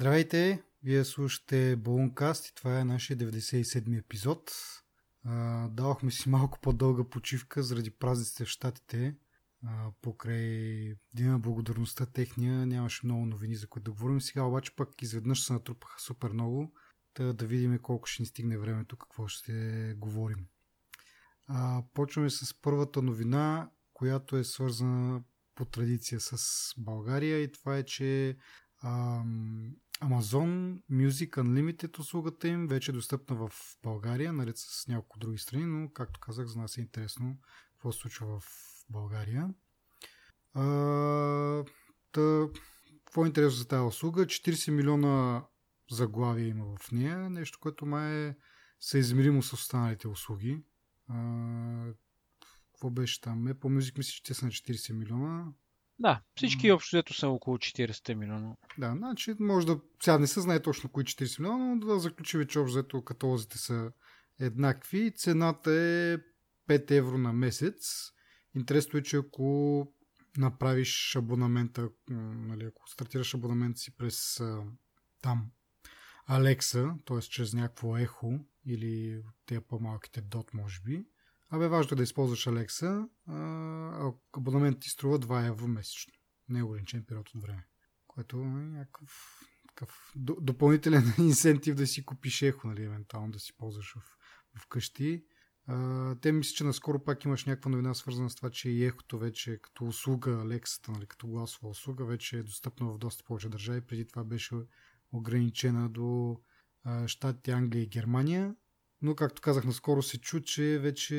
Здравейте! Вие слушате Балункаст и това е нашия 97-ми епизод. Давахме си малко по-дълга почивка заради празниците в Штатите. Покрай Дина благодарността техния нямаше много новини за които да говорим. Сега обаче пък изведнъж се натрупаха супер много. Та да видим колко ще ни стигне времето, какво ще говорим. Почваме с първата новина, която е свързана по традиция с България и това е, че Amazon Music Unlimited услугата им вече е достъпна в България, наред с няколко други страни, но както казах, за нас е интересно какво се случва в България. А, та, какво е интересно за тази услуга? 40 милиона заглавия има в нея, нещо, което май е съизмеримо с останалите услуги. А, какво беше там? Apple Music мисля, че те са на 40 милиона. Да, всички mm. общо взето са около 40 милиона. Да, значи може да... Сега не се знае точно кои 40 милиона, но да заключим, че общо взето каталозите са еднакви. Цената е 5 евро на месец. Интересно е, че ако направиш абонамента, нали, ако стартираш абонамент си през там Алекса, т.е. чрез някакво ехо или тези по-малките дот, може би, Абе, важно е да използваш Алекса. Абонамент ти струва 2 евро месечно. Не е ограничен период от време. Което е някакъв такъв допълнителен инсентив да си купиш ехо, нали, евентуално да си ползваш в, къщи. А, те мисля, че наскоро пак имаш някаква новина свързана с това, че ехото вече като услуга, Алексата, нали, като гласова услуга, вече е достъпна в доста повече държави. Преди това беше ограничена до Штатите, Англия и Германия но както казах, наскоро се чу, че вече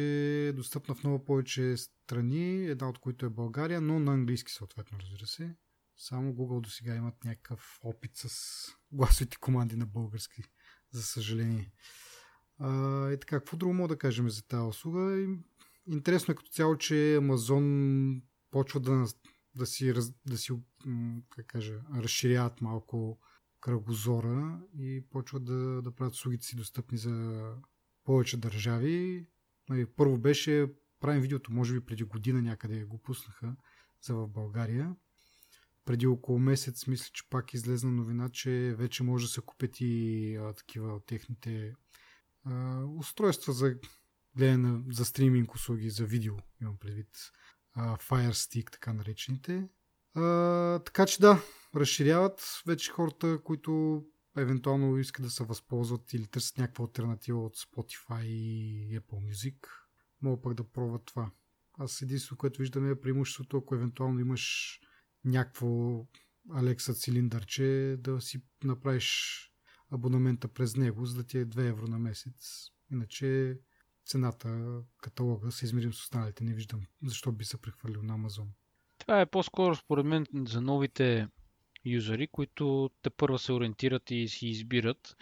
е достъпна в много повече страни, една от които е България, но на английски съответно, разбира се. Само Google до сега имат някакъв опит с гласовите команди на български, за съжаление. А, и така, какво друго мога да кажем за тази услуга? Интересно е като цяло, че Amazon почва да, да си, да си как кажа, разширяват малко кръгозора и почват да, да правят услугите си достъпни за повече държави. Нали, първо беше, правим видеото, може би преди година някъде го пуснаха за в България. Преди около месец, мисля, че пак излезна новина, че вече може да се купят и а, такива от техните а, устройства за гледане за стриминг услуги, за видео, имам предвид. А, Fire Stick, така наречените. А, така че да, разширяват вече хората, които евентуално искат да се възползват или търсят някаква альтернатива от Spotify и Apple Music, могат пък да пробват това. Аз единствено, което виждаме е преимуществото, ако евентуално имаш някакво Alexa цилиндърче, да си направиш абонамента през него, за да ти е 2 евро на месец. Иначе цената, каталога се измерим с останалите. Не виждам защо би се прехвърлил на Амазон. Това е по-скоро според мен за новите юзери, които те първа се ориентират и си избират.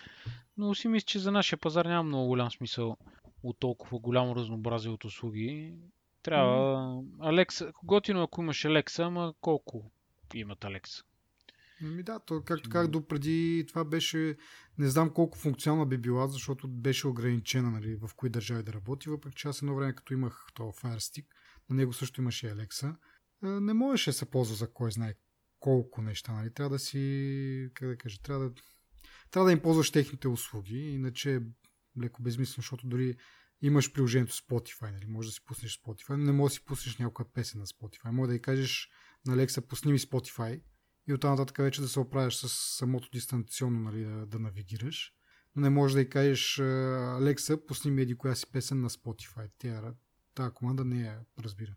Но си мисля, че за нашия пазар няма много голям смисъл от толкова голямо разнообразие от услуги. Трябва... Алекса... Готино ако имаш Алекса, ама колко имат Алекса? Ми да, то, както как до преди това беше, не знам колко функционална би била, защото беше ограничена нали, в кои държави да работи, въпреки че аз едно време като имах то Fire Stick, на него също имаше Алекса, не можеше да се ползва за кой знае колко неща. Нали? Трябва да си, как да кажа, трябва да, трябва да им ползваш техните услуги, иначе е леко безмислено, защото дори имаш приложението Spotify, нали? може да си пуснеш Spotify, но не можеш да си пуснеш някоя песен на Spotify. Може да й кажеш на Alexa, пусни ми Spotify и оттам нататък вече да се оправиш с самото дистанционно нали, да, да навигираш. Но не можеш да й кажеш Alexa, пусни ми еди коя си песен на Spotify. Тя, тази команда не я разбира.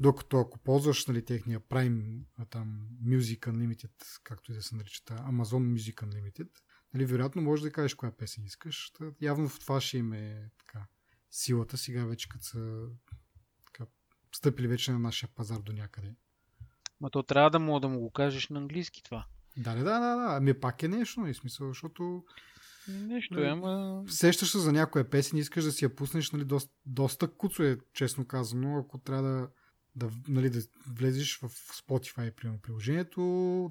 Докато ако ползваш нали, техния Prime там, Music Unlimited, както и да се нарича, Amazon Music Unlimited, нали, вероятно можеш да кажеш коя песен искаш. Та, явно в това ще им е така, силата сега вече като са така, стъпили вече на нашия пазар до някъде. Ма то трябва да му да му го кажеш на английски това. Да, да, да, да. Ами пак е нещо, нали, смисъл, защото Нещо е, ама... Сещаш се за някоя песен, искаш да си я пуснеш, нали, доста, доста куцо е, честно казано, ако трябва да да, нали, да влезеш в Spotify примерно приложението,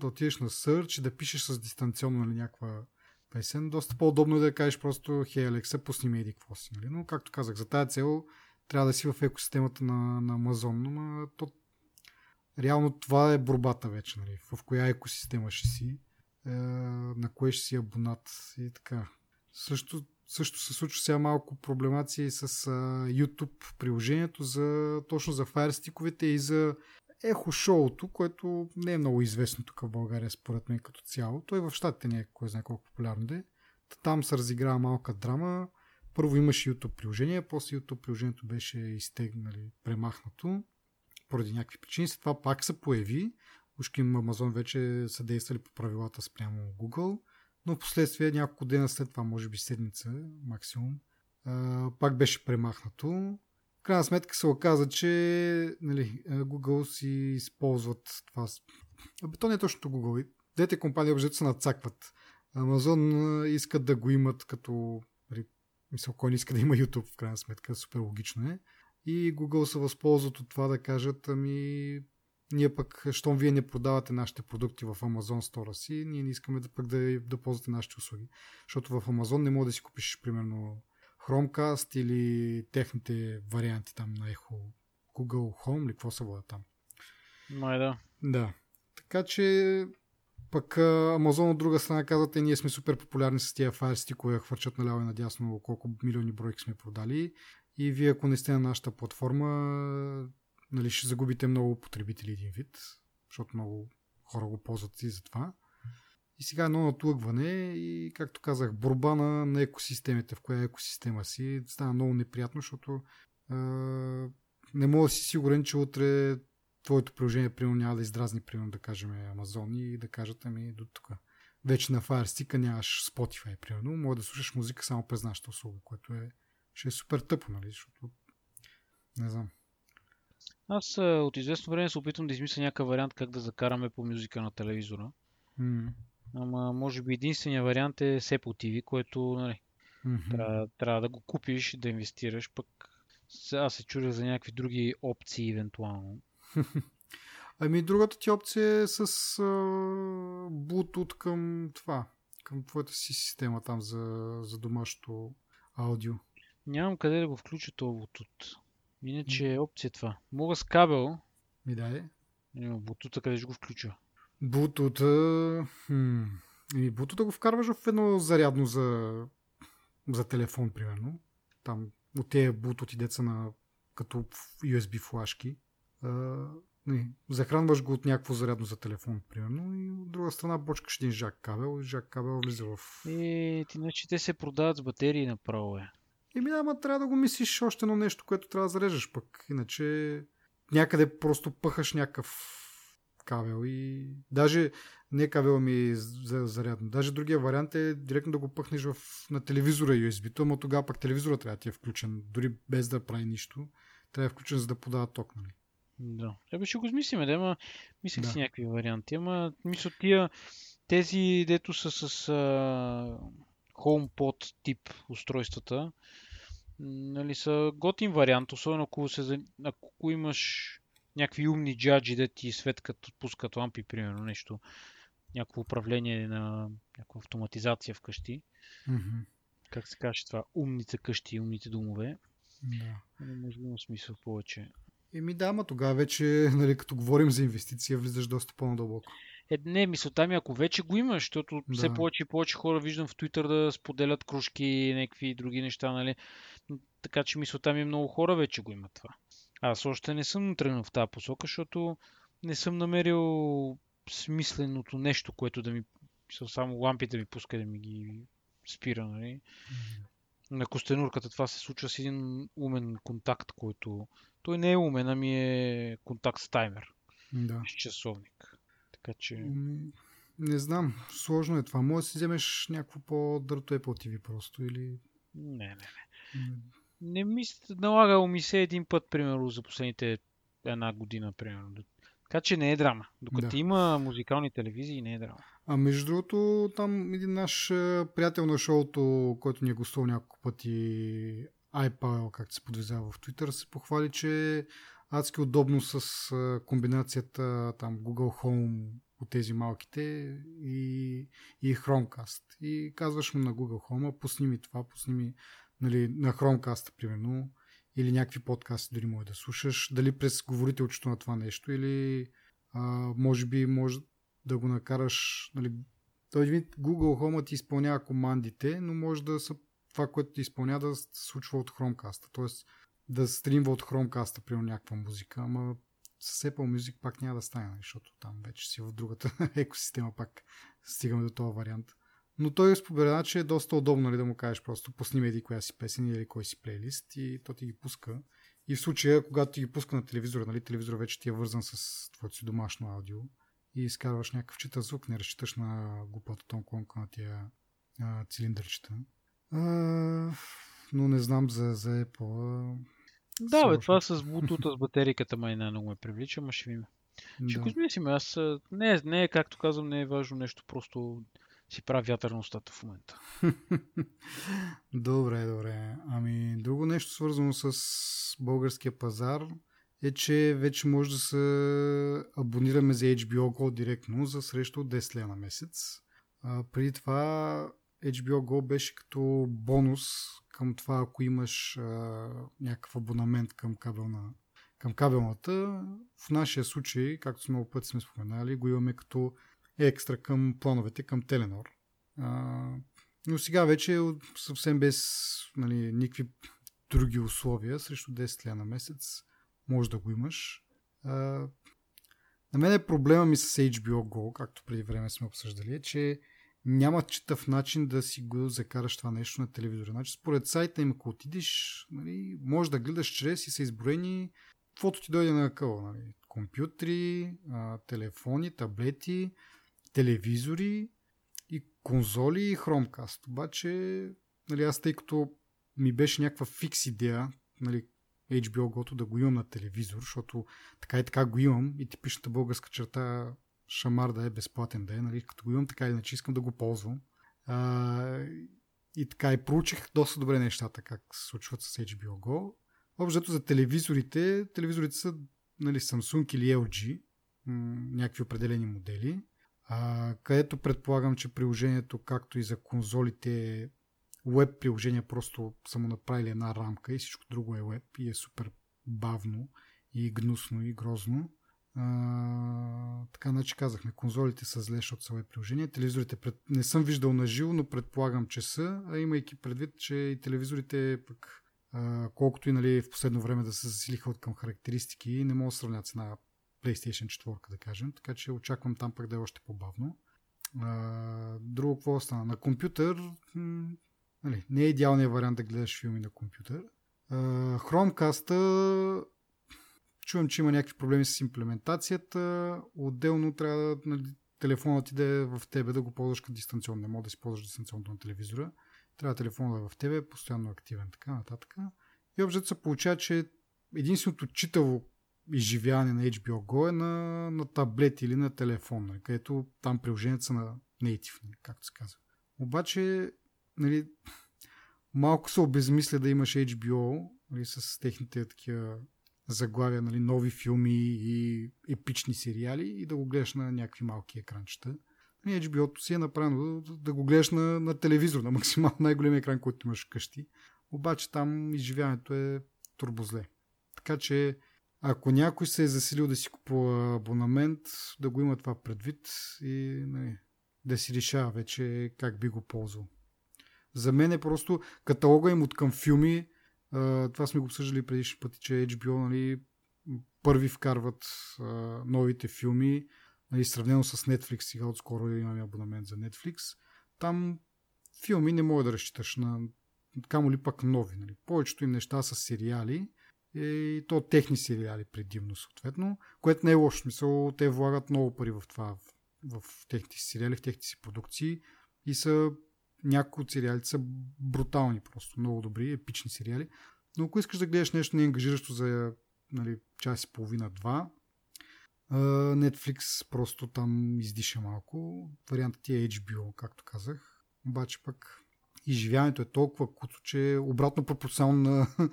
да отидеш на Search, да пишеш с дистанционно нали, някаква песен. Доста по-удобно е да кажеш просто Хей, Алекса, пусни ми какво си. Нали? Но, както казах, за тази цел трябва да си в екосистемата на, на Amazon, но то, реално това е борбата вече, нали? в коя екосистема ще си. Е, на кое ще си абонат и така. Също, също се случва сега малко проблемации с а, YouTube приложението за, точно за Fire и за Ехо шоуто, което не е много известно тук в България, според мен като цяло. Той в щатите не е кой знае колко популярно е. Там се разиграва малка драма. Първо имаше YouTube приложение, после YouTube приложението беше изтегнали, премахнато поради някакви причини. След това пак се появи. Ушким Amazon вече са действали по правилата спрямо Google, но в последствие няколко дена след това, може би седмица максимум, пак беше премахнато. В крайна сметка се оказа, че нали, Google си използват това. Абе, то не е точно Google. Двете компании обжето се надцакват. Amazon искат да го имат като нали, мисъл, кой не иска да има YouTube, в крайна сметка, супер логично е. И Google се възползват от това да кажат, ами ние пък, щом вие не продавате нашите продукти в Amazon Store си, ние не искаме да пък да, да ползвате нашите услуги. Защото в Amazon не може да си купиш, примерно, Chromecast или техните варианти там на Echo Google Home или какво се вода там. Май да. Да. Така че пък Amazon от друга страна казвате, ние сме супер популярни с тия Fire стикове, хвърчат наляво и надясно колко милиони бройки сме продали и вие ако не сте на нашата платформа, нали, ще загубите много потребители един вид, защото много хора го ползват и за това. И сега едно натлъгване и, както казах, борба на, на екосистемите, в коя екосистема си, стана много неприятно, защото а, не мога да си сигурен, че утре твоето приложение, примерно, няма да издразни, примерно, да кажем, Amazon и да кажат, ами, до тук. Вече на Fire Stick нямаш Spotify, примерно, може да слушаш музика само през нашата услуга, което е, ще е супер тъпо, нали, защото не знам. Аз от известно време се опитвам да измисля някакъв вариант как да закараме по музика на телевизора. Mm. Ама може би единствения вариант е Apple TV, което нали, Mm-hmm. трябва, трябва да го купиш, да инвестираш, пък сега се чудя за някакви други опции евентуално. Ами другата ти опция е с а, Bluetooth към това, към твоята си система там за, за домашното аудио. Нямам къде да го включа това Bluetooth. Иначе е опция това. Мога с кабел. Ми да е. Има Bluetooth, къде ще го включа. Bluetooth. Хм. Еми, Bluetooth го вкарваш в едно зарядно за, за телефон, примерно. Там от тези Bluetooth и деца на като USB флашки. А, не, захранваш го от някакво зарядно за телефон, примерно, и от друга страна почкаш един жак кабел и жак кабел влиза в... Е, ти значи те се продават с батерии направо е. Еми, ама трябва да го мислиш още едно нещо, което трябва да зарежеш пък. Иначе някъде просто пъхаш някакъв кабел и даже не кабел ми за зарядно. Даже другия вариант е директно да го пъхнеш в, на телевизора USB-то, ама тогава пък телевизора трябва да ти е включен, дори без да прави нищо. Трябва да е включен, за да подава ток, нали? Да. Тебе ще го измислиме, да, ама мислех Да. си някакви варианти, ама мисля тия, тези, дето са с а, HomePod тип устройствата, нали, са готин вариант, особено ако, се, ако имаш някакви умни джаджи, да ти светкат, пускат лампи, примерно, нещо, някакво управление на някаква автоматизация вкъщи. Мгм. Как се каже това? Умните къщи, умните домове. Да. Нали, Може би има смисъл повече. Еми да, ама тогава вече, нали, като говорим за инвестиция, влизаш доста по-надълбоко. Е, не, мисълта ми, ако вече го имаш, защото Да. все повече и повече хора виждам в Twitter да споделят кружки и някакви други неща, нали? Така че мисълта ми е много хора вече го имат това. Аз още не съм тръгнал в тази посока, защото не съм намерил смисленото нещо, което да ми... Само лампите ми пуска да ми ги спира, нали? На костенурката това се случва с един умен контакт, който... Той не е умен, ами е контакт с таймер, Да. с часовник. Така че... Не знам, сложно е това. Може да си вземеш някакво по-дърто Apple TV просто или... Не, не. м, Не ми налагало ми се един път, примерно, за последните една година, примерно. Така че не е драма. Докато Да. има музикални телевизии, не е драма. А между другото, там един наш приятел на шоуто, който ни е гостувал няколко пъти, iPal, както се подвизава в Twitter, се похвали, че адски удобно с комбинацията там Google Home от тези малките и, и Chromecast. И казваш му на Google Home, пусни ми това, пусни ми нали, на Chromecast, примерно, или някакви подкасти дори може да слушаш, дали през говорителчето на това нещо, или а, може би може да го накараш, нали, Той вид Google Home ти изпълнява командите, но може да са това, което ти изпълнява да се случва от Chromecast. Тоест да стримва от Chromecast, при някаква музика, ама с Apple Music пак няма да стане, нали, защото там вече си в другата екосистема пак стигаме до този вариант. Но той споделя, че е доста удобно нали, да му кажеш просто пусни еди коя си песен или кой си плейлист и то ти ги пуска. И в случая, когато ти ги пуска на телевизора, нали, телевизора вече ти е вързан с твоето си домашно аудио и изкарваш някакъв чита звук, не разчиташ на глупата тонконка на тия а, цилиндърчета. А, но не знам за, за Apple. Да, бе, това с Bluetooth с батериката май не много ме привлича, ма ще видим. Ще го измислим. Аз не, не е, както казвам, не е важно нещо, просто си правя вятър на устата в момента. добре, добре. Ами, друго нещо свързано с българския пазар е, че вече може да се абонираме за HBO Go директно за срещу 10 лева на месец. А, преди това HBO Go беше като бонус към това, ако имаш а, някакъв абонамент към, кабелна, към кабелната. В нашия случай, както много пъти сме споменали, го имаме като екстра към плановете към Теленор. А, но сега вече съвсем без нали, никакви други условия, срещу 10 лева на месец, може да го имаш. А, на мен е проблема ми с HBO Go, както преди време сме обсъждали, е, че няма читав начин да си го закараш това нещо на телевизора. Значи, според сайта им, ако отидеш, нали, може да гледаш чрез и са изброени каквото ти дойде на къла. Нали. Компютри, а, телефони, таблети, телевизори и конзоли и Chromecast. Обаче, нали, аз тъй като ми беше някаква фикс идея, нали, HBO Go да го имам на телевизор, защото така и така го имам и типичната българска черта шамар да е безплатен да е, нали, като го имам така или иначе искам да го ползвам. А, и така и проучих доста добре нещата, как се случват с HBO Go. Общо за телевизорите, телевизорите са нали, Samsung или LG, някакви определени модели а, където предполагам, че приложението, както и за конзолите, веб приложение просто са му направили една рамка и всичко друго е веб и е супер бавно и гнусно и грозно. Така, значи казахме, конзолите са зле, защото са веб приложения. Телевизорите пред... не съм виждал на живо, но предполагам, че са, а имайки предвид, че и телевизорите пък а, колкото и нали, в последно време да се засилиха от към характеристики, не мога да сравнят цена PlayStation 4, да кажем, така че очаквам там пък да е още по-бавно. А, друго какво остана? На компютър м- нали, не е идеалният вариант да гледаш филми на компютър. А, Chromecast чувам, че има някакви проблеми с имплементацията. Отделно трябва да нали, телефонът ти да е в тебе, да го ползваш като дистанционно. Не мога да си ползваш дистанционно на телевизора. Трябва телефонът да е в тебе, постоянно активен, така нататък. И общо се получава, че единственото читаво изживяване на HBO Go е на, на таблет или на телефон, нали, където там приложенията са на native, нали, както се казва. Обаче, нали, малко се обезмисля да имаш HBO нали, с техните такива заглавия, нали, нови филми и епични сериали и да го гледаш на някакви малки екранчета. Нали, HBO-то си е направено да, да го гледаш на, на телевизор, на максимално най-големия екран, който имаш вкъщи. Обаче там изживяването е турбозле. Така че ако някой се е засилил да си купува абонамент, да го има това предвид и не, да си решава вече как би го ползвал. За мен е просто каталога им от към филми. Това сме го обсъждали предишни пъти, че HBO нали, първи вкарват а, новите филми, нали, сравнено с Netflix. Сега отскоро имаме абонамент за Netflix. Там филми не мога да разчиташ на камо ли пък нови. Нали. Повечето им неща са сериали и то техни сериали предимно съответно, което не е лошо. Смисъл, те влагат много пари в това, в, в техните сериали, в техните си продукции и са някои от сериалите са брутални просто, много добри, епични сериали. Но ако искаш да гледаш нещо неангажиращо за нали, час и половина-два, Netflix просто там издиша малко. Вариантът ти е HBO, както казах. Обаче пък изживяването е толкова куто, че е обратно пропорционално на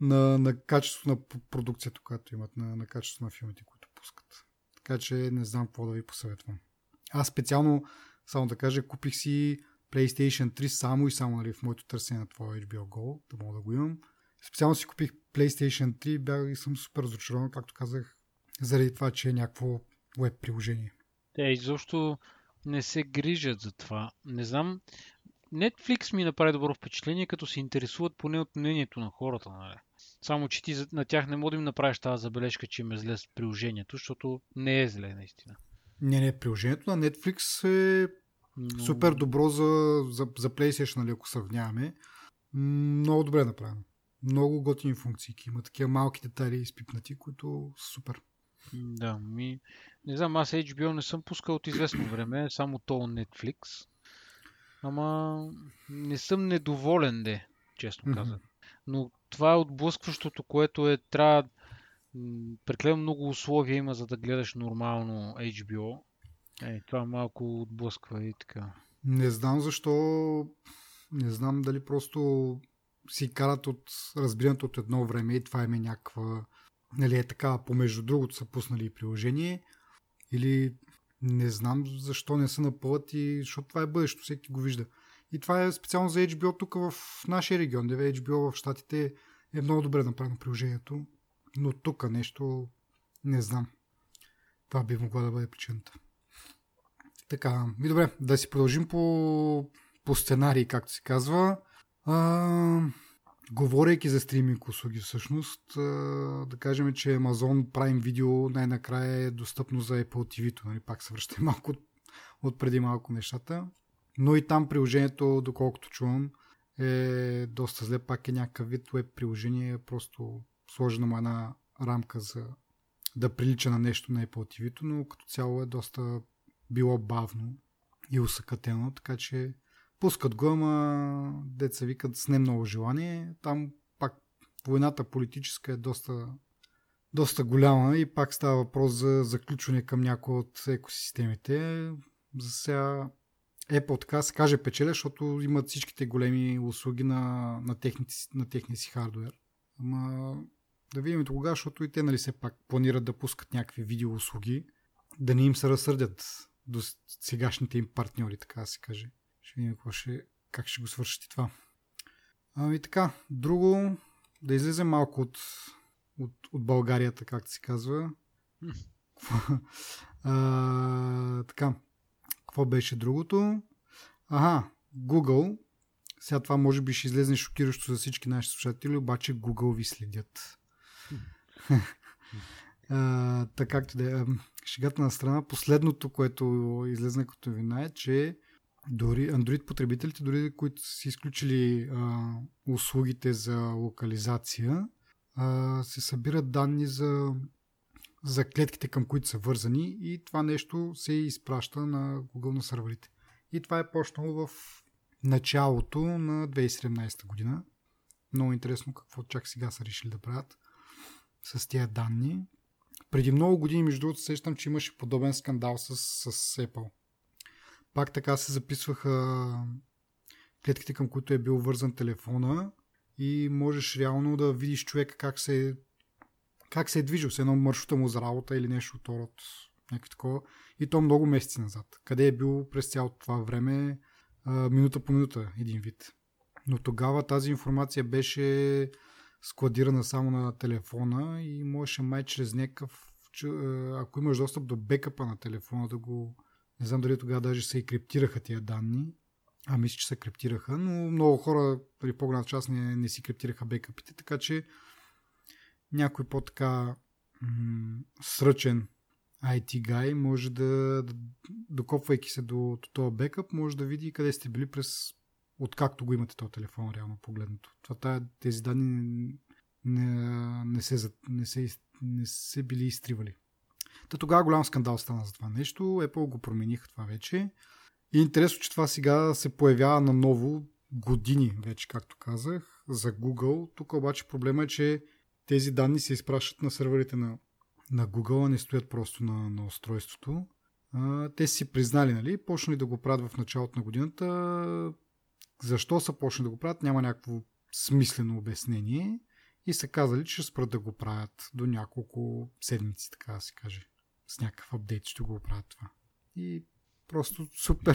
на, на качеството на продукцията, която имат, на, на качеството на филмите, които пускат. Така че не знам какво да ви посъветвам. Аз специално, само да кажа, купих си PlayStation 3 само и само нали, в моето търсене на твоя HBO Go, да мога да го имам. Специално си купих PlayStation 3 бях и съм супер разочарован, както казах, заради това, че е някакво веб приложение. Те, изобщо не се грижат за това. Не знам. Netflix ми направи добро впечатление, като се интересуват поне от мнението на хората. Нали? Само, че ти на тях не можеш да им направиш тази забележка, че им е зле с приложението, защото не е зле наистина. Не, не, приложението на Netflix е Но... супер добро за, за, за PlayStation, нали, ако сравняваме. Много добре направено. Много готини функции. Има такива малки детайли изпипнати, които са супер. Да, ми... Не знам, аз HBO не съм пускал от известно време, само то Netflix. Ама не съм недоволен, де, честно казвам. Mm-hmm. Но това е отблъскващото, което е, трябва преклено много условия има, за да гледаш нормално HBO. Е, това малко отблъсква и така. Не знам защо. Не знам дали просто си карат от разбирането от едно време и това е някаква нали, е така, помежду другото са пуснали приложение или не знам защо не са напълът и защото това е бъдещето, всеки го вижда. И това е специално за HBO тук в нашия регион, де HBO в Штатите е много добре направено приложението, но тук нещо не знам. Това би могло да бъде причината. Така, ми добре, да си продължим по, по сценарий, както се казва. А, говорейки за стриминг услуги всъщност, да кажем, че Amazon Prime Video най-накрая е достъпно за Apple TV. Нали? Пак се връща малко от преди малко нещата. Но и там приложението, доколкото чувам, е доста зле. Пак е някакъв вид веб приложение, просто сложена му една рамка за да прилича на нещо на Apple TV, но като цяло е доста било бавно и усъкатено, така че Пускат го, ама деца викат с не много желание. Там пак войната политическа е доста, доста голяма и пак става въпрос за заключване към някои от екосистемите. За сега Apple така се каже печеля, защото имат всичките големи услуги на, на, техните, на техния си хардвер. Ама да видим кога, защото и те нали все пак планират да пускат някакви видео услуги, да не им се разсърдят до сегашните им партньори, така да се каже. Ще видим какво ще, как ще го свършите това. Ами така, друго, да излезем малко от, от, от Българията, както се казва. а, така, какво беше другото? Ага, Google. Сега това може би ще излезе шокиращо за всички наши слушатели, обаче Google ви следят. а, така както да е. Шегата на страна, последното, което излезна като вина е, че дори Android потребителите, дори които са изключили а, услугите за локализация, а, се събират данни за, за клетките, към които са вързани и това нещо се изпраща на Google на серверите. И това е почнало в началото на 2017 година. Много интересно какво чак сега са решили да правят с тези данни. Преди много години, между другото, сещам, че имаше подобен скандал с, с Apple пак така се записваха клетките, към които е бил вързан телефона и можеш реално да видиш човека как се, как се е движил с едно маршрута му за работа или нещо от род. Някакво такова. И то много месеци назад. Къде е бил през цялото това време, минута по минута, един вид. Но тогава тази информация беше складирана само на телефона и можеше май чрез някакъв, ако имаш достъп до бекъпа на телефона да го не знам дали тогава даже се и криптираха тия данни. А мисля, че се криптираха, но много хора при по-голямата част не, не си криптираха бекъпите, така че някой по-така м- сръчен IT guy може да, да докопвайки се до, до този бекъп, може да види къде сте били през откакто го имате този телефон, реално погледнато. Това, тези данни не, не, не, се, не, се, не се били изтривали. Та тогава голям скандал стана за това нещо. Apple го промениха това вече. И е интересно, че това сега се появява на ново години вече, както казах, за Google. Тук обаче проблема е, че тези данни се изпращат на серверите на, на Google, а не стоят просто на, на устройството. А, те си признали, нали, почнали да го правят в началото на годината. Защо са почнали да го правят, няма някакво смислено обяснение. И са казали, че ще спрат да го правят до няколко седмици, така да се каже с някакъв апдейт ще го оправят това. И просто супер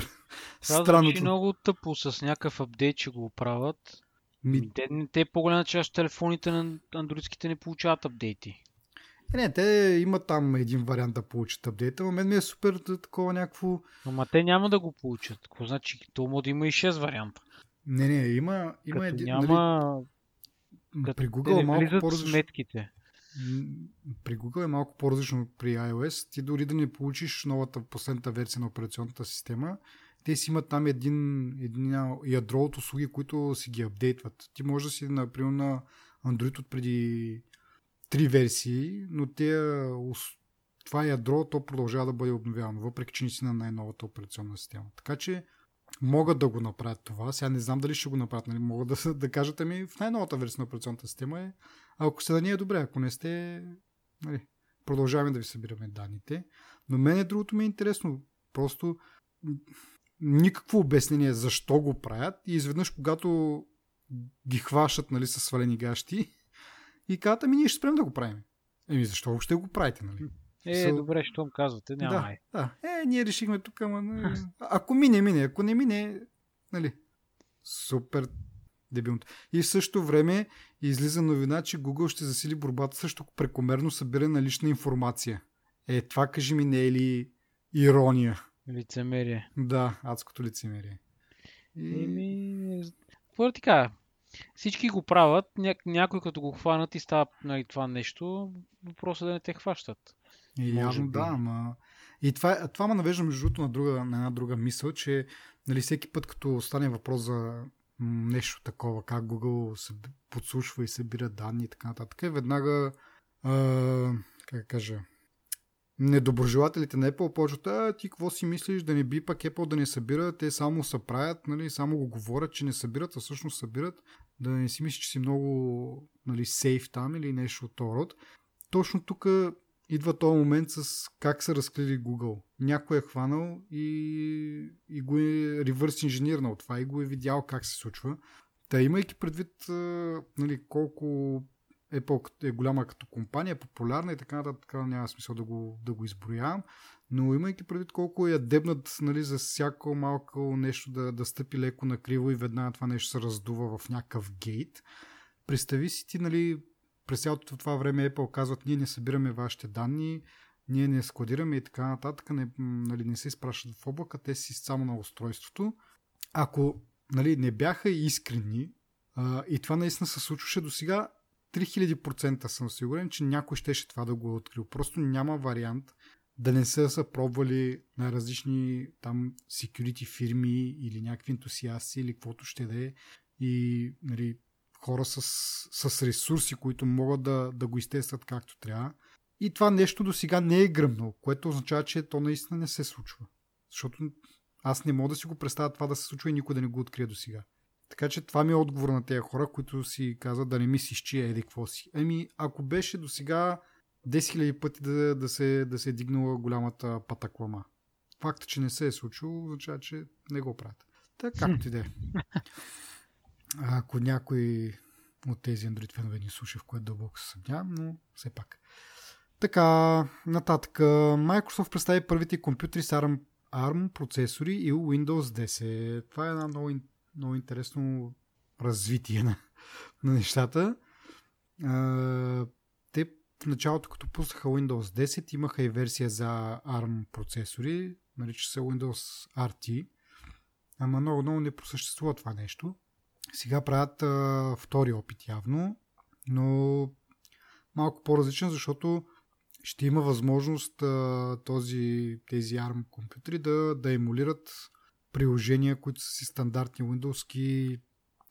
това странно. Това много тъпо с някакъв апдейт ще го оправят. Ми... Те, те по-голяма част телефоните на андроидските не получават апдейти. Е, не, те имат там един вариант да получат апдейта, но мен ми е супер такова някакво... Ама те няма да го получат. Какво значи? То може да има и 6 варианта. Не, не, има, има Като един... няма... Нали, при Google не е малко по-различно. сметките. При Google е малко по-различно при iOS. Ти дори да не получиш новата, последната версия на операционната система, те си имат там един, един ядро от услуги, които си ги апдейтват. Ти може да си, например, на Android от преди три версии, но те, това ядро, то продължава да бъде обновявано, въпреки че не си на най-новата операционна система. Така че могат да го направят това. Сега не знам дали ще го направят. Нали? Могат да, да кажат, ами в най-новата версия на операционната система е ако сте да ни е добре, ако не сте, нали, продължаваме да ви събираме данните. Но мен е другото ми е интересно. Просто никакво обяснение защо го правят и изведнъж, когато ги хващат нали, с свалени гащи и казват, ами ние ще спрем да го правим. Еми защо въобще го правите, нали? Е, Са- добре, щом казвате, няма. Да, да. Е, ние решихме тук, ама... Ако мине, мине. Ако не мине, нали? Супер дебилното. И в същото време излиза новина, че Google ще засили борбата срещу прекомерно събиране на лична информация. Е, това кажи ми не е ли ирония? Лицемерие. Да, адското лицемерие. И... Еми, какво кажа? Всички го правят, ня- някой като го хванат и става нали, това нещо, въпросът е да не те хващат. И явно да, ама... И това, това ме навежда между другото на, друга, на една друга мисъл, че нали, всеки път като стане въпрос за нещо такова, как Google се подслушва и събира данни и така нататък, е веднага а, как кажа недоброжелателите на Apple почват, а ти какво си мислиш да не би пък Apple да не събира, те само се правят, нали, само го говорят, че не събират, а всъщност събират, да не си мислиш, че си много нали, сейф там или нещо от този род. Точно тук идва този момент с как са разкрили Google. Някой е хванал и, и го е ревърс инженернал това и го е видял как се случва. Та имайки предвид нали, колко Apple е голяма като компания, популярна и така нататък, няма смисъл да го, да го изброявам, но имайки предвид колко я дебнат нали, за всяко малко нещо да, да стъпи леко накриво и веднага това нещо се раздува в някакъв гейт, представи си ти, нали, през цялото това време Apple казват, ние не събираме вашите данни, ние не складираме и така нататък, не, нали, не се изпращат в облака, те си само на устройството. Ако нали, не бяха искрени а, и това наистина се случваше до сега, 3000% съм сигурен, че някой щеше това да го е открил. Просто няма вариант да не са са пробвали на различни там security фирми или някакви ентусиасти или каквото ще да е и нали, хора с, с ресурси, които могат да, да го изтестват както трябва. И това нещо до сега не е гръмнало, което означава, че то наистина не се случва. Защото аз не мога да си го представя това да се случва и никой да не го открие до сега. Така че това ми е отговор на тези хора, които си казват да не мислиш, че еди какво си. Еми, ако беше до сега 10 000 пъти да, да, се, да се е дигнала голямата патаклама. Факта, че не се е случило, означава, че не го правят. Така, както и да е. Ако някой от тези Android фенове ни слуша, в което дълбоко се съмнявам, но все пак. Така, нататък. Microsoft представи първите компютри с ARM, ARM процесори и Windows 10. Това е една много, много интересно развитие на, на нещата. А, те в началото, като пуснаха Windows 10, имаха и версия за ARM процесори, нарича се Windows RT. Ама много, много не просъществува това нещо. Сега правят а, втори опит явно, но малко по-различен, защото ще има възможност а, този, тези ARM компютри да, да емулират приложения, които са си стандартни Windows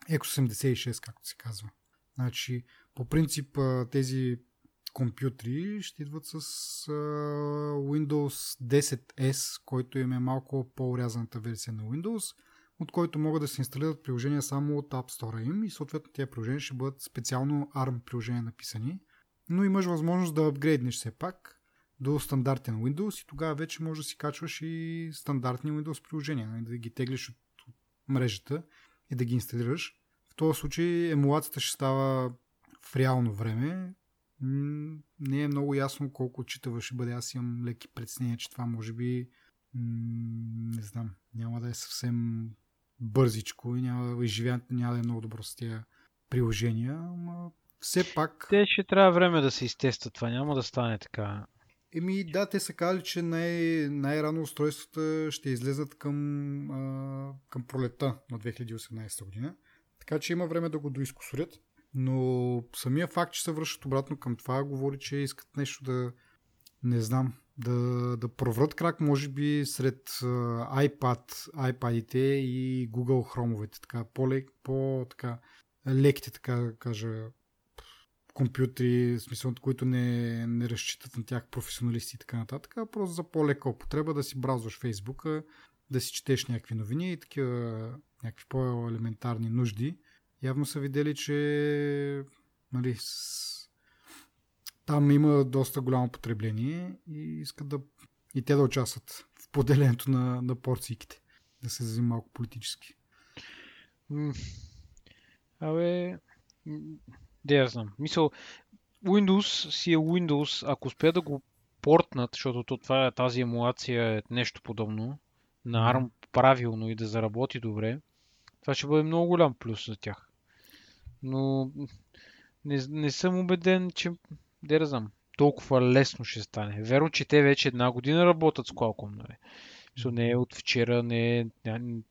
X86, както се казва. Значи, по принцип тези компютри ще идват с а, Windows 10S, който им е малко по-урязаната версия на Windows, от който могат да се инсталират приложения само от App Store им и съответно тези приложения ще бъдат специално ARM приложения написани. Но имаш възможност да апгрейднеш все пак до стандартен Windows и тогава вече можеш да си качваш и стандартни Windows приложения, нали, да ги теглиш от, от мрежата и да ги инсталираш. В този случай емулацията ще става в реално време. Не е много ясно колко читава ще бъде. Аз имам леки предснения, че това може би не знам, няма да е съвсем бързичко и няма, изживяването няма да е много добро с тия приложения, ама все пак... Те ще трябва време да се изтестват това, няма да стане така. Еми да, те са казали, че най- най-рано устройствата ще излезат към, а, към пролета на 2018 година. Така че има време да го доискусорят. Но самия факт, че се връщат обратно към това, говори, че искат нещо да, не знам, да, да проврат крак, може би, сред iPad, iPad-ите и Google Chrome-овете. Така, по-лек, по-така, леките, така да кажа, компютри, в смисъл, които не, не разчитат на тях професионалисти и така нататък, а просто за по-лека употреба да си браузваш Фейсбука, да си четеш някакви новини и такива някакви по-елементарни нужди. Явно са видели, че нали, с... там има доста голямо потребление и искат да и те да участват в поделението на, на порциите. Да се взима малко политически. Абе, да я знам. Мисъл, Windows си е Windows, ако успеят да го портнат, защото то, това, тази емулация е нещо подобно на ARM правилно и да заработи добре, това ще бъде много голям плюс за тях. Но не, не съм убеден, че, знам, толкова лесно ще стане. Верно, че те вече една година работят с Qualcomm. Нали? So, не е от вчера, не е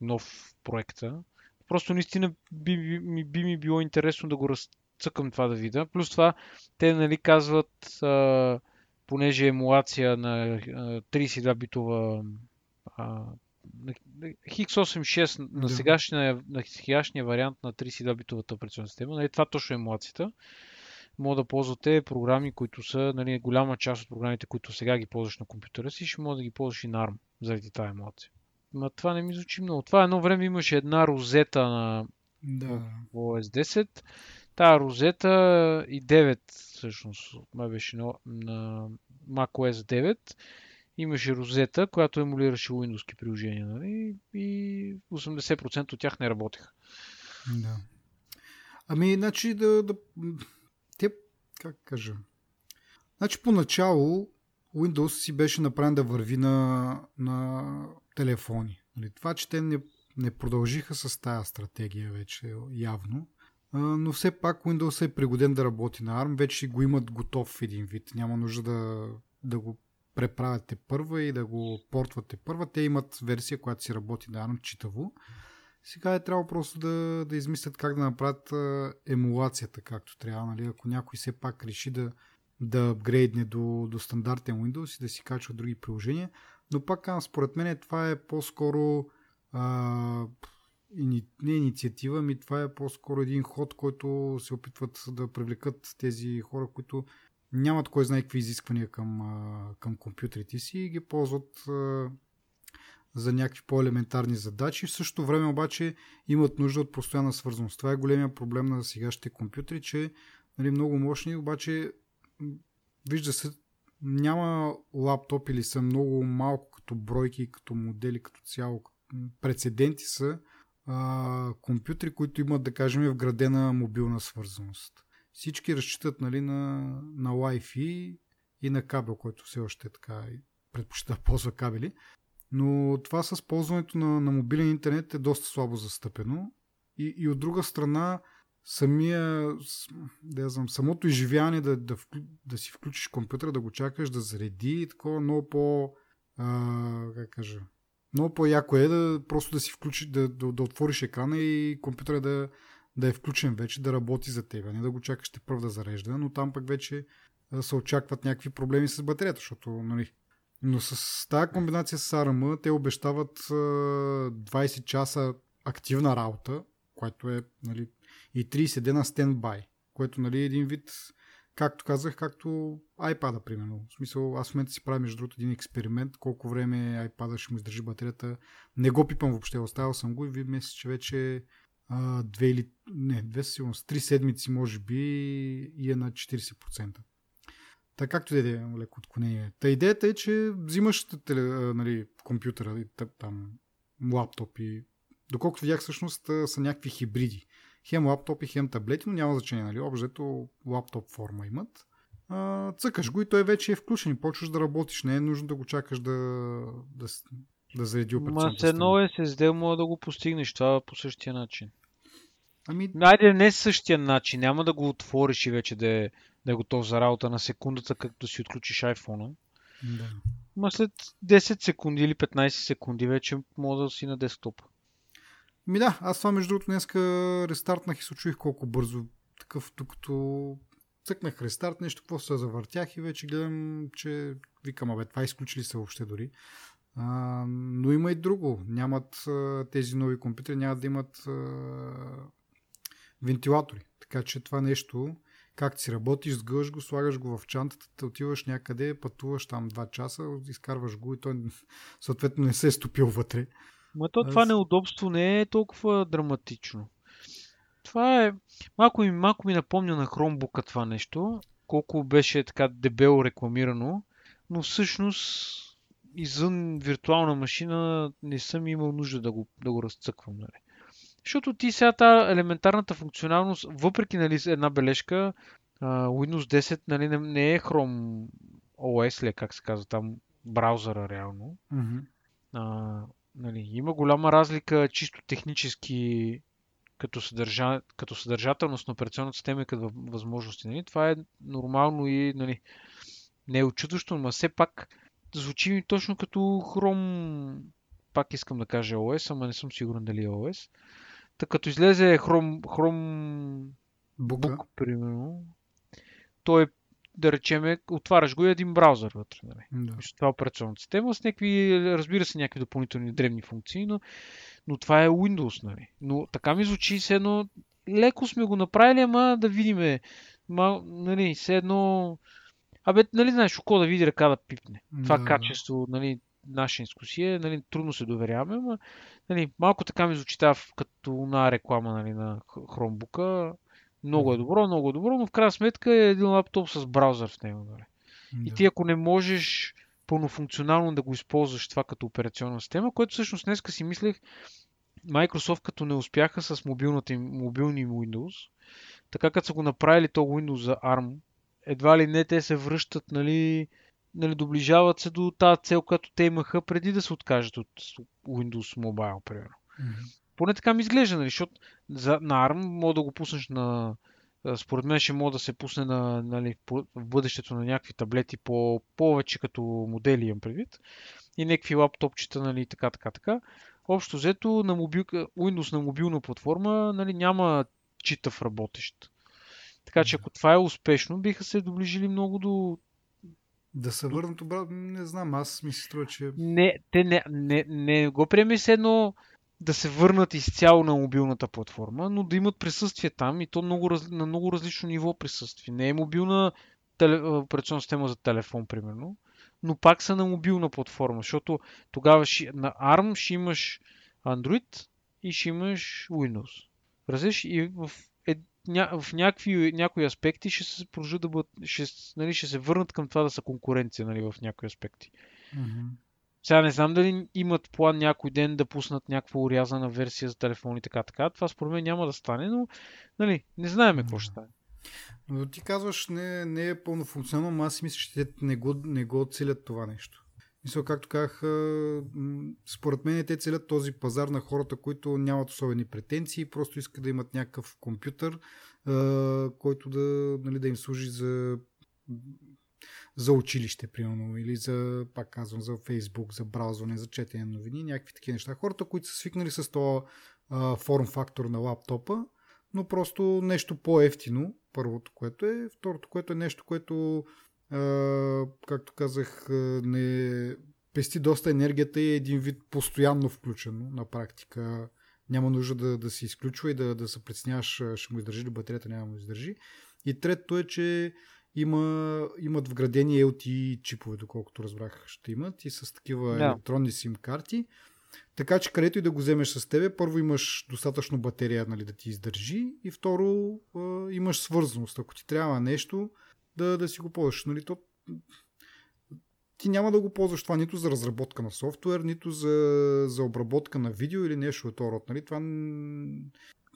нов проекта. Просто наистина би, би, би ми било интересно да го разцъкам това да видя. Плюс това, те нали, казват, а, понеже е емулация на 32-битова X86 на, сегашния, на сегашния вариант на 32-битовата операционна система, нали, това точно е емулацията. Мога да ползвате програми, които са, нали, голяма част от програмите, които сега ги ползваш на компютъра си, ще може да ги ползваш и на ARM, заради тази емулация. Ма това не ми звучи много. Това едно време имаше една розета на да. OS 10. Та розета и 9 всъщност ма беше на, на macOS 9 имаше розета, която емулираше Windows приложения, нали? и 80% от тях не работеха. Да. Ами, значи да, да... Как кажа? Значи, поначало Windows си беше направен да върви на, на телефони. Нали? Това, че те не, не продължиха с тази стратегия вече явно, но все пак Windows е пригоден да работи на ARM, вече го имат готов един вид. Няма нужда да, да го преправяте първа и да го портвате първа. Те имат версия, която си работи на ARM читаво. Сега е трябва просто да, да измислят как да направят емулацията както трябва. Нали? Ако някой все пак реши да, да апгрейдне до, до стандартен Windows и да си качва други приложения. Но пак според мен това е по-скоро а, не инициатива, ми това е по-скоро един ход, който се опитват да привлекат тези хора, които нямат кой знае какви изисквания към, към компютрите си и ги ползват за някакви по-елементарни задачи. В същото време обаче имат нужда от постоянна свързаност. Това е големия проблем на сегашните компютри, че нали, много мощни, обаче вижда се, няма лаптоп или са много малко като бройки, като модели, като цяло. Прецеденти са а, компютри, които имат, да кажем, вградена мобилна свързаност всички разчитат нали, на, на Wi-Fi и на кабел, който все още е така предпочита ползва кабели. Но това с ползването на, на мобилен интернет е доста слабо застъпено. И, и от друга страна, самия, да знам, самото изживяване да, да, да си включиш компютъра, да го чакаш да зареди и такова много по... А, как кажа, много по-яко е да просто да си включиш, да, да, да отвориш екрана и компютъра да, да е включен вече, да работи за теб, не да го чакаш те първ да зарежда, но там пък вече се очакват някакви проблеми с батерията, защото, нали, но с тази комбинация с ARM те обещават 20 часа активна работа, което е, нали, и 30 дена стендбай, което, нали, е един вид, както казах, както iPad, примерно. В смисъл, аз в момента си правя, между другото, един експеримент, колко време iPad ще му издържи батерията. Не го пипам въобще, оставил съм го и ви мисля, че вече а, две или не, две сигурност, три седмици може би и е на 40%. Така както да е леко отклонение. Та идеята е, че взимаш теле, нали, компютъра, там, лаптоп и доколкото видях всъщност са някакви хибриди. Хем лаптопи, хем таблети, но няма значение, нали? Общо лаптоп форма имат. А, цъкаш го и той вече е включен и почваш да работиш. Не е нужно да го чакаш да, да, да зареди операционната Ма с едно SSD мога да го постигнеш това по същия начин. Ами, Айде не същия начин, няма да го отвориш и вече да е, да е готов за работа на секундата, както си отключиш iPhone. да. Ма след 10 секунди или 15 секунди вече мога да си на десктопа. Ми да, аз това между другото днеска рестартнах и се очуих колко бързо. Такъв, докато цъкнах рестарт, нещо, какво се завъртях и вече гледам, че викам, абе, това изключили се въобще дори. А, но има и друго. Нямат а, тези нови компютри, нямат да имат а, вентилатори. Така че това нещо, как си работиш, сгъваш го, слагаш го в чантата, отиваш някъде, пътуваш там 2 часа, изкарваш го и той съответно не се е стопил вътре. Ма то това неудобство не е толкова драматично. Това е... Малко ми, малко ми напомня на Chromebook това нещо. Колко беше така дебело рекламирано. Но всъщност извън виртуална машина не съм имал нужда да го, да го разцъквам. Нали. Защото ти сега тази елементарната функционалност, въпреки нали, една бележка, Windows 10 нали, не, не е Chrome OS, ли, е, как се казва там, браузъра реално. Мгм. А, нали, има голяма разлика чисто технически като, съдържа, като съдържателност на операционната система и като въ- възможности. Нали? Това е нормално и нали, не е очудващо, но все пак звучи ми точно като Chrome, пак искам да кажа OS, ама не съм сигурен дали е OS. Та като излезе Chrome Бука. Book, примерно, той да речеме, отваряш го и един браузър вътре. Нали? Да. Мисля, това е операционната система с някакви, разбира се, някакви допълнителни древни функции, но, но това е Windows, нали. Но така ми звучи все едно, леко сме го направили, ама да видиме, ма, нали, все едно, абе, нали знаеш, око да види ръка да пипне. Това да. качество, нали, нашинско си е, нали, трудно се доверяваме, ама, нали, малко така ми звучи тази, като на реклама, нали, на Chromebook. Много е добро, много е добро, но в крайна сметка е един лаптоп с браузър в него, нали. И ти ако не можеш пълнофункционално да го използваш това като операционна система, което всъщност днеска си мислех, Microsoft като не успяха с мобилната им, мобилни им Windows, така като са го направили то Windows за ARM, едва ли не те се връщат, нали, нали доближават се до тази цел, която те имаха преди да се откажат от Windows Mobile, примерно. Мгм. Поне така ми изглежда, нали, защото за, на ARM мога да го пуснеш на... Според мен ще може да се пусне на, нали, в бъдещето на някакви таблети по повече като модели имам предвид. И някакви лаптопчета, нали, така, така, така. Общо взето на мобил, Windows на мобилна платформа нали, няма читав работещ. Така че ако това е успешно, биха се доближили много до... Да се върнат обратно, не знам, аз ми се струва, че Не, те не, не, не го приеми едно да се върнат изцяло на мобилната платформа, но да имат присъствие там и то много, на много различно ниво присъствие. Не е мобилна теле, операционна система за телефон, примерно, но пак са на мобилна платформа, защото тогава ще, на ARM ще имаш Android и ще имаш Windows. Разбираш? И в, ня, в някакви, някои аспекти ще се продължат да бъдат, ще, нали, ще се върнат към това да са конкуренция нали, в някои аспекти. Мгм. Сега не знам дали имат план някой ден да пуснат някаква урязана версия за телефони така, така. Това според мен няма да стане, но нали, не знаем какво ще стане. Но ти казваш, не, не е пълнофункционално, но аз си мисля, че те не го, не го целят това нещо. Мисля, както казах, според мен те целят този пазар на хората, които нямат особени претенции, просто искат да имат някакъв компютър, който да, нали, да им служи за за училище, примерно, или за, пак казвам, за Фейсбук, за браузване, за четене на новини, някакви такива неща. Хората, които са свикнали с този а, форм фактор на лаптопа, но просто нещо по-ефтино, първото, което е. Второто, което е нещо, което, както казах, не пести доста енергията и е един вид постоянно включено на практика. Няма нужда да, да се изключва и да, да се притесняваш, ще му издържи ли батерията, няма да му издържи. И третото е, че има, имат вградени LTE чипове, доколкото разбрах, ще имат и с такива Да. електронни SIM карти. Така че където и да го вземеш с тебе, първо имаш достатъчно батерия нали, да ти издържи и второ имаш свързаност. Ако ти трябва нещо, да, да си го ползваш. Нали, то, ти няма да го ползваш това нито за разработка на софтуер, нито за, за обработка на видео или нещо от род. Нали, това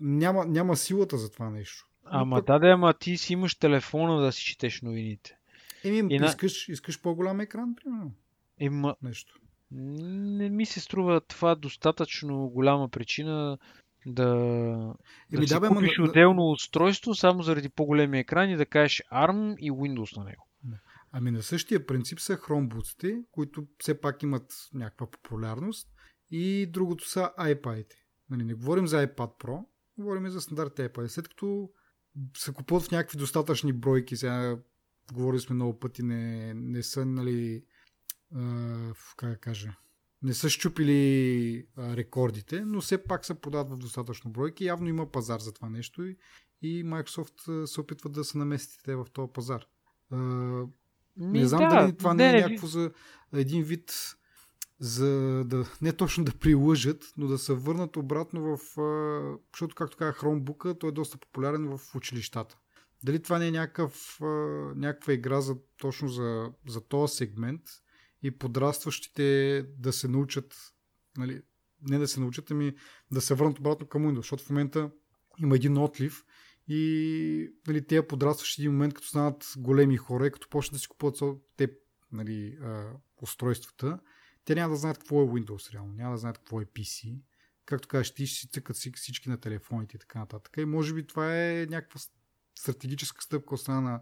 няма, няма силата за това нещо. Ама пък- да, да, ама ти си имаш телефона да си четеш новините. Еми, И на- искаш, искаш по-голям екран, примерно. Ема, Нещо. не ми се струва това достатъчно голяма причина да, Еми, да, да, бе, купиш ма, отделно устройство само заради по-големи екран и да кажеш ARM и Windows на него. Ами на същия принцип са Chromebooks, които все пак имат някаква популярност и другото са iPad. Нали, не говорим за iPad Pro, говорим за стандартите iPad. След като се купуват в някакви достатъчни бройки, сега говорили сме много пъти, не, не са, нали, а, как да кажа, не са щупили а, рекордите, но все пак се продават в достатъчно бройки. Явно има пазар за това нещо и, и Microsoft се опитват да се наместите в този пазар. А, не знам да, дали това не, не е е някакво за един вид за да не точно да прилъжат, но да се върнат обратно в... а, Защото, както казах, Chromebook, той е доста популярен в училищата. Дали това не е някакъв, някаква игра за, точно за, за този сегмент и подрастващите да се научат, нали, не да се научат, ами да се върнат обратно към Windows, защото в момента има един отлив и нали, тези подрастващи един момент, като станат големи хора и като почнат да си купуват те нали, устройствата, те няма да знаят какво е Windows реално, няма да знаят какво е PC. Както кажеш, ти ще си цъкат всички на телефоните и така нататък. И може би това е някаква стратегическа стъпка от страна на,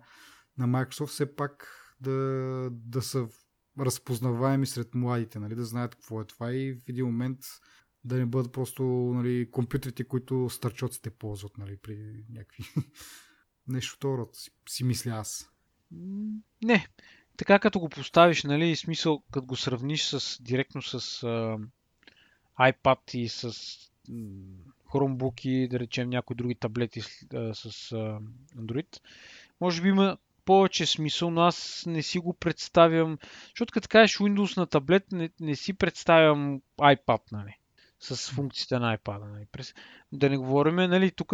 на Microsoft, все пак да, да са разпознаваеми сред младите, нали, да знаят какво е това и в един момент да не бъдат просто нали, компютрите, които старчоците ползват нали, при някакви нещо второ, си, си мисля аз. Не. Така като го поставиш, нали, смисъл, като го сравниш с, директно с а, iPad и с Chromebook и да речем някои други таблети с, а, с а, Android, може би има повече смисъл, но аз не си го представям, защото като кажеш Windows на таблет, не, не си представям iPad, нали, с функциите на iPad. Нали. Да не говорим, нали, тук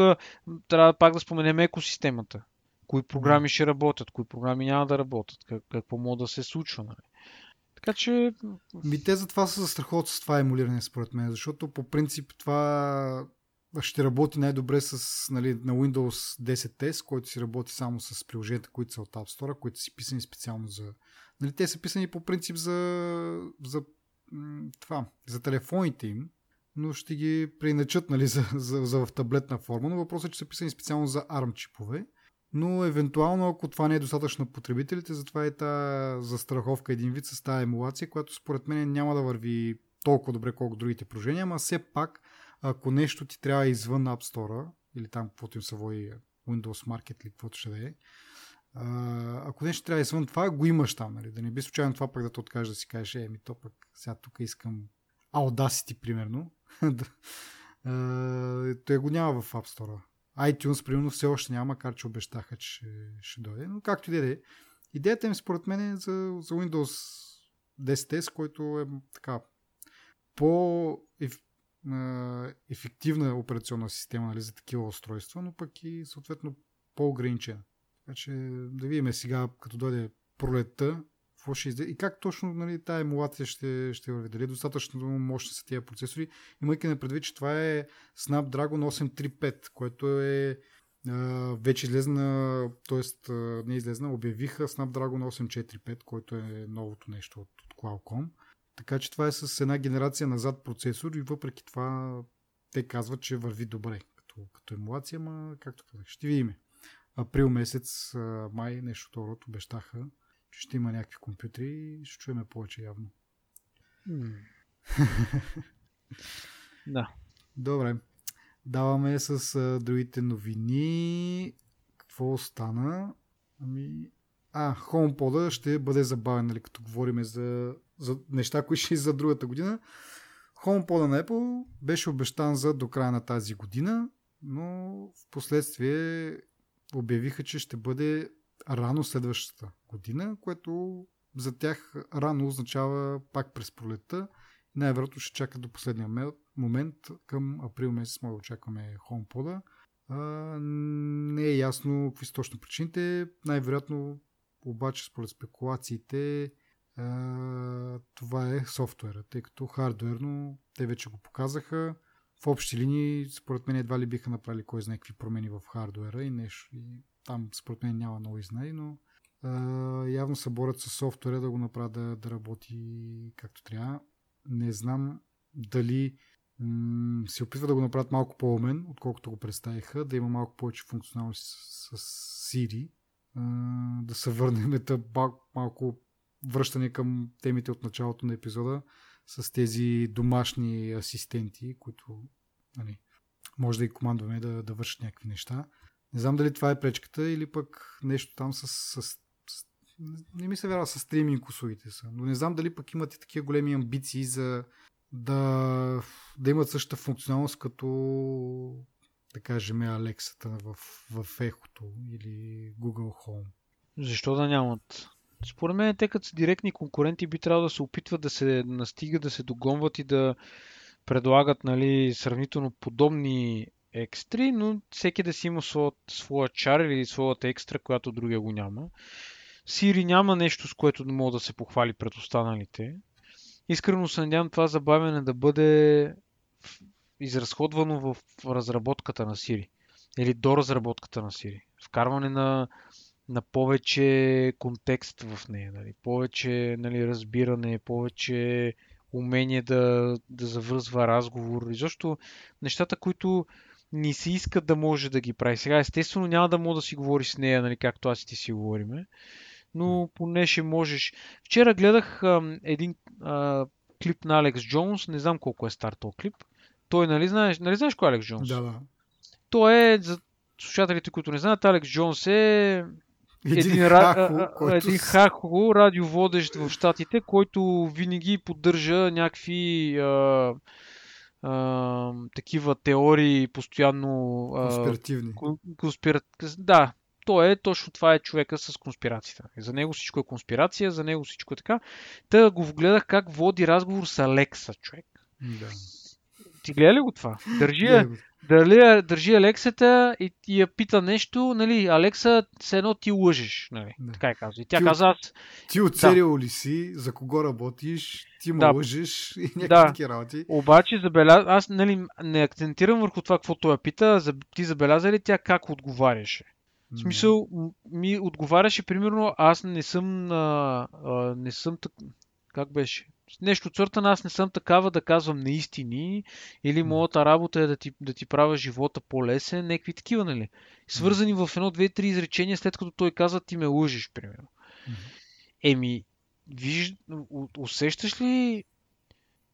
трябва пак да споменем екосистемата. Кои програми ще работят, кои програми няма да работят, как, какво може да се случва. Нали. Така че, Ми те затова се застраховат с това емулиране, според мен, защото по принцип това ще работи най-добре с, нали, на Windows 10S, който си работи само с приложенията, които са от App Store, които си писани специално за... Нали, те са писани по принцип за, за това, за телефоните им, но ще ги приначат нали, за, за, за в таблетна форма, но въпросът е, че са писани специално за ARM чипове. Но евентуално, ако това не е достатъчно на потребителите, затова е тази застраховка един вид с тази емулация, която според мен няма да върви толкова добре, колко другите приложения, ама все пак, ако нещо ти трябва извън App Store, или там каквото им се води Windows Market или каквото ще да е, ако нещо трябва извън това, го имаш там, нали? Да не би случайно това пък да те откажеш да си кажеш, е, ми то пък сега тук искам Audacity, примерно. Той го няма в App Store. iTunes, примерно, все още няма, макар че обещаха, че ще дойде. Но както и да е. Идеята им, според мен, е за, за Windows 10S, който е така по ефективна операционна система нали, за такива устройства, но пък и съответно по-ограничена. Така че да видим сега, като дойде пролетта, какво ще изде... и как точно нали, тая емулация ще, ще върви. Дали достатъчно мощни са тия процесори, имайки на предвид, че това е Snapdragon 835, което е а, вече излезна, т.е. не излезна, обявиха Snapdragon 845, който е новото нещо от, от Qualcomm. Така че това е с една генерация назад процесор и въпреки това те казват, че върви добре като, като емулация, ма както казах, ще видим. Април месец, май, нещо второто обещаха, че ще има някакви компютри и ще чуеме повече явно. да. Добре. Даваме с а, другите новини. Какво стана? Ами... А, HomePod ще бъде забавен, нали, като говорим за, за неща, които ще за другата година. HomePod на Apple беше обещан за до края на тази година, но в последствие обявиха, че ще бъде рано следващата година, което за тях рано означава пак през пролетта. Най-вероятно ще чакат до последния момент. Към април месец може да очакваме HomePod. Не е ясно какви са точно причините. Най-вероятно обаче според спекулациите това е софтуера, тъй като хардуерно те вече го показаха. В общи линии, според мен, едва ли биха направили кой знае какви промени в хардуера и нещо. И там, според мен, няма много изнай, но явно се борят с софтуера да го направят да, да работи както трябва. Не знам дали м- се опитва да го направят малко по-умен, отколкото го представиха, да има малко повече функционалност с, с Siri, да се върнем малко, малко връщане към темите от началото на епизода с тези домашни асистенти, които нали, може да и командваме да, да вършат някакви неща. Не знам дали това е пречката или пък нещо там с, с, с не ми се вярва с стриминг услугите са, но не знам дали пък имате такива големи амбиции за да, да имат същата функционалност като да кажем Алексата в, в ехото или Google Home. Защо да нямат? Според мен те като са директни конкуренти би трябвало да се опитват да се настигат, да се догонват и да предлагат нали, сравнително подобни екстри, но всеки да си има своят, своя чар или своята екстра, която другия го няма. Сири няма нещо, с което да мога да се похвали пред останалите. Искрено се надявам това забавяне да бъде изразходвано в разработката на Siri. Или до разработката на Siri. Вкарване на, на повече контекст в нея. Нали? Повече нали, разбиране, повече умение да, да завързва разговор. И защо нещата, които ни се искат да може да ги прави. Сега, естествено, няма да мога да си говори с нея, нали, както аз и ти си говориме но поне ще можеш. Вчера гледах а, един а, клип на Алекс Джонс, не знам колко е стар този клип. Той, нали знаеш, нали знаеш кой е Алекс Джонс? Да, да. Той е, за слушателите, които не знаят, Алекс Джонс е един, един, хахо, ра... който... един хахо, радиоводещ в Штатите, който винаги поддържа някакви а, а, такива теории постоянно. А, конспиративни. Конспира... Да, той е точно това е човека с конспирацията. За него всичко е конспирация, за него всичко е така. Та го гледах как води разговор с Алекса, човек. Да. Ти гледа ли го това? Държи я, дали, държи Алексата и, и я пита нещо, нали, Алекса, все едно ти лъжеш, нали, да. така е казва. И тя ти, каза аз... Ти оцелил да. ли си, за кого работиш, ти му да. лъжеш и някакви да. такива работи. Обаче, забеля... аз нали, не акцентирам върху това, какво той я пита, ти забеляза ли тя как отговаряше? В смисъл, ми отговаряше примерно, аз не съм, а, а, не съм, так... как беше? Нещо на аз не съм такава да казвам неистини или моята работа е да ти, да ти правя живота по-лесен, някакви такива, нали? Свързани в едно, две, три изречения, след като той казва ти ме лъжиш, примерно. Еми, виж, усещаш ли,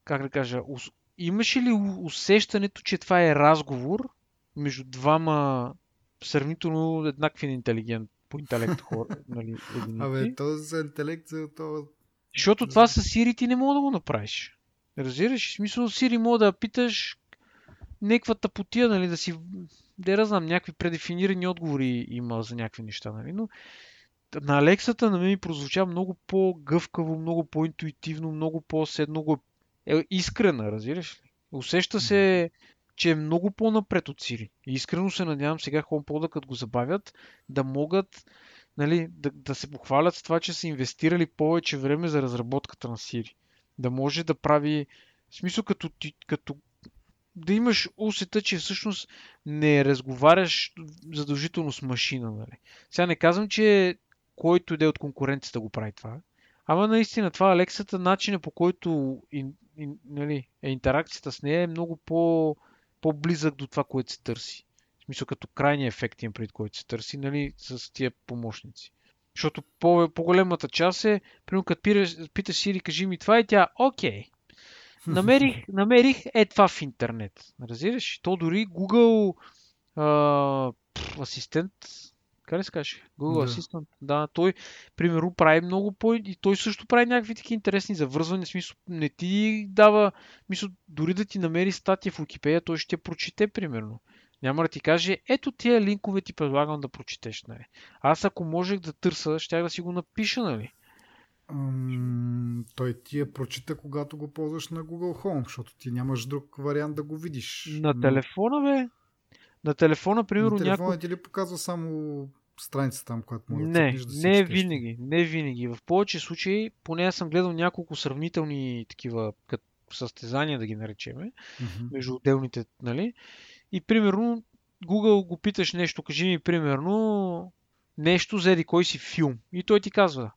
как да кажа, имаш ли усещането, че това е разговор между двама сравнително еднакви на интелигент по интелект хора. Нали, Абе, то за интелект, за това... Защото това с Siri ти не мога да го направиш. Разбираш? В смисъл Siri мога да питаш някаква тъпотия, нали, да си... Да я знам, някакви предефинирани отговори има за някакви неща, нали, но на Алексата на мен ми прозвуча много по-гъвкаво, много по-интуитивно, много по-седно го е искрена, разбираш ли? Усеща се че е много по-напред от Siri. И искрено се надявам сега HomePod, като го забавят, да могат нали, да, да се похвалят с това, че са инвестирали повече време за разработката на Siri. Да може да прави, в смисъл като, като да имаш усета, че всъщност не разговаряш задължително с машина. Нали. Сега не казвам, че който иде от конкуренцията го прави това. Ама наистина това Алексата, начинът по който ин, ин, нали, е интеракцията с нея е много по по-близък до това, което се търси. В смисъл като крайния ефект им пред който се търси, нали, с тия помощници. Защото по- по-големата част е, примерно като питаш Сири, кажи ми това и тя, окей. Намерих, намерих е това в интернет. Разбираш? То дори Google а, асистент как ли се каже? Google да. Assistant. Да, той, примерно, прави много по... И той също прави някакви такива интересни завързвания. Смисъл, не ти дава... Мисъл, дори да ти намери статия в Wikipedia, той ще прочете, примерно. Няма да ти каже, ето тия линкове ти предлагам да прочетеш, нали. Аз ако можех да търса, ще да си го напиша, нали. Ам, той ти я прочита, когато го ползваш на Google Home, защото ти нямаш друг вариант да го видиш. На телефона, бе? На телефона, примерно, на телефона някой... ти ли показва само страница там, която може не, да да Не, винаги. Не винаги. В повече случаи, поне аз съм гледал няколко сравнителни такива състезания, да ги наречеме, mm-hmm. между отделните, нали? И примерно, Google го питаш нещо, кажи ми примерно нещо за еди кой си филм. И той ти казва,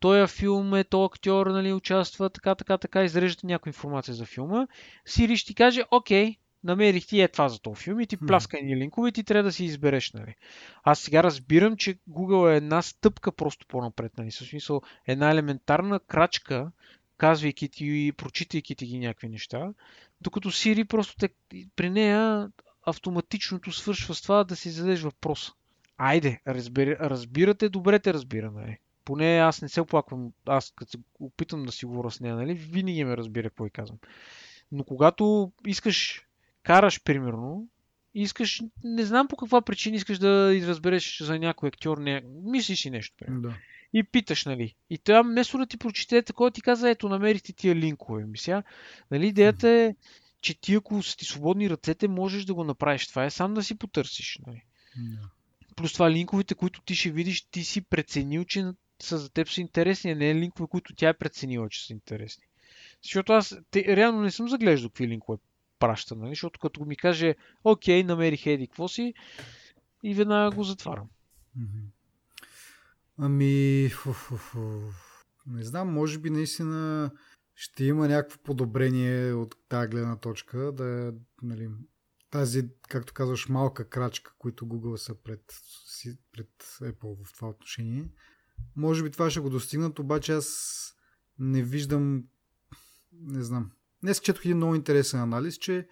този филм е, то актьор нали, участва, така, така, така, изреждате някаква информация за филма. Сири ще ти каже, окей, намерих ти е това за този филм и ти пляска едни линкове и ти трябва да си избереш. Нали. Аз сега разбирам, че Google е една стъпка просто по-напред. Нали. В смисъл, една елементарна крачка, казвайки ти и прочитайки ти ги някакви неща, докато Siri просто те, при нея автоматичното свършва с това да си зададеш въпроса. Айде, разбира, разбирате, добре те разбира, нали? Поне аз не се оплаквам, аз като се опитам да си говоря с нея, нали? Винаги ме разбира какво и казвам. Но когато искаш, караш примерно, искаш, не знам по каква причина искаш да разбереш за някой актьор, не, мислиш си нещо. Примерно. Да. И питаш, нали? И това, вместо да ти прочете такова, ти каза, ето, намерихте тия линкове. Мисля, нали, идеята е, че ти ако са ти свободни ръцете, можеш да го направиш. Това е сам да си потърсиш. Нали? Yeah. Плюс това линковете, които ти ще видиш, ти си преценил, че са за теб са интересни, а не линкове, които тя е преценила, че са интересни. Защото аз те, реално не съм заглеждал какви линкове праща, нали? защото като ми каже, окей, намерих еди, какво си, и веднага го затварям. Ами, фу, фу, фу. не знам, може би наистина ще има някакво подобрение от тази гледна точка, да нали, тази, както казваш, малка крачка, които Google са пред, пред Apple в това отношение. Може би това ще го достигнат, обаче аз не виждам, не знам. Днес четох един много интересен анализ, че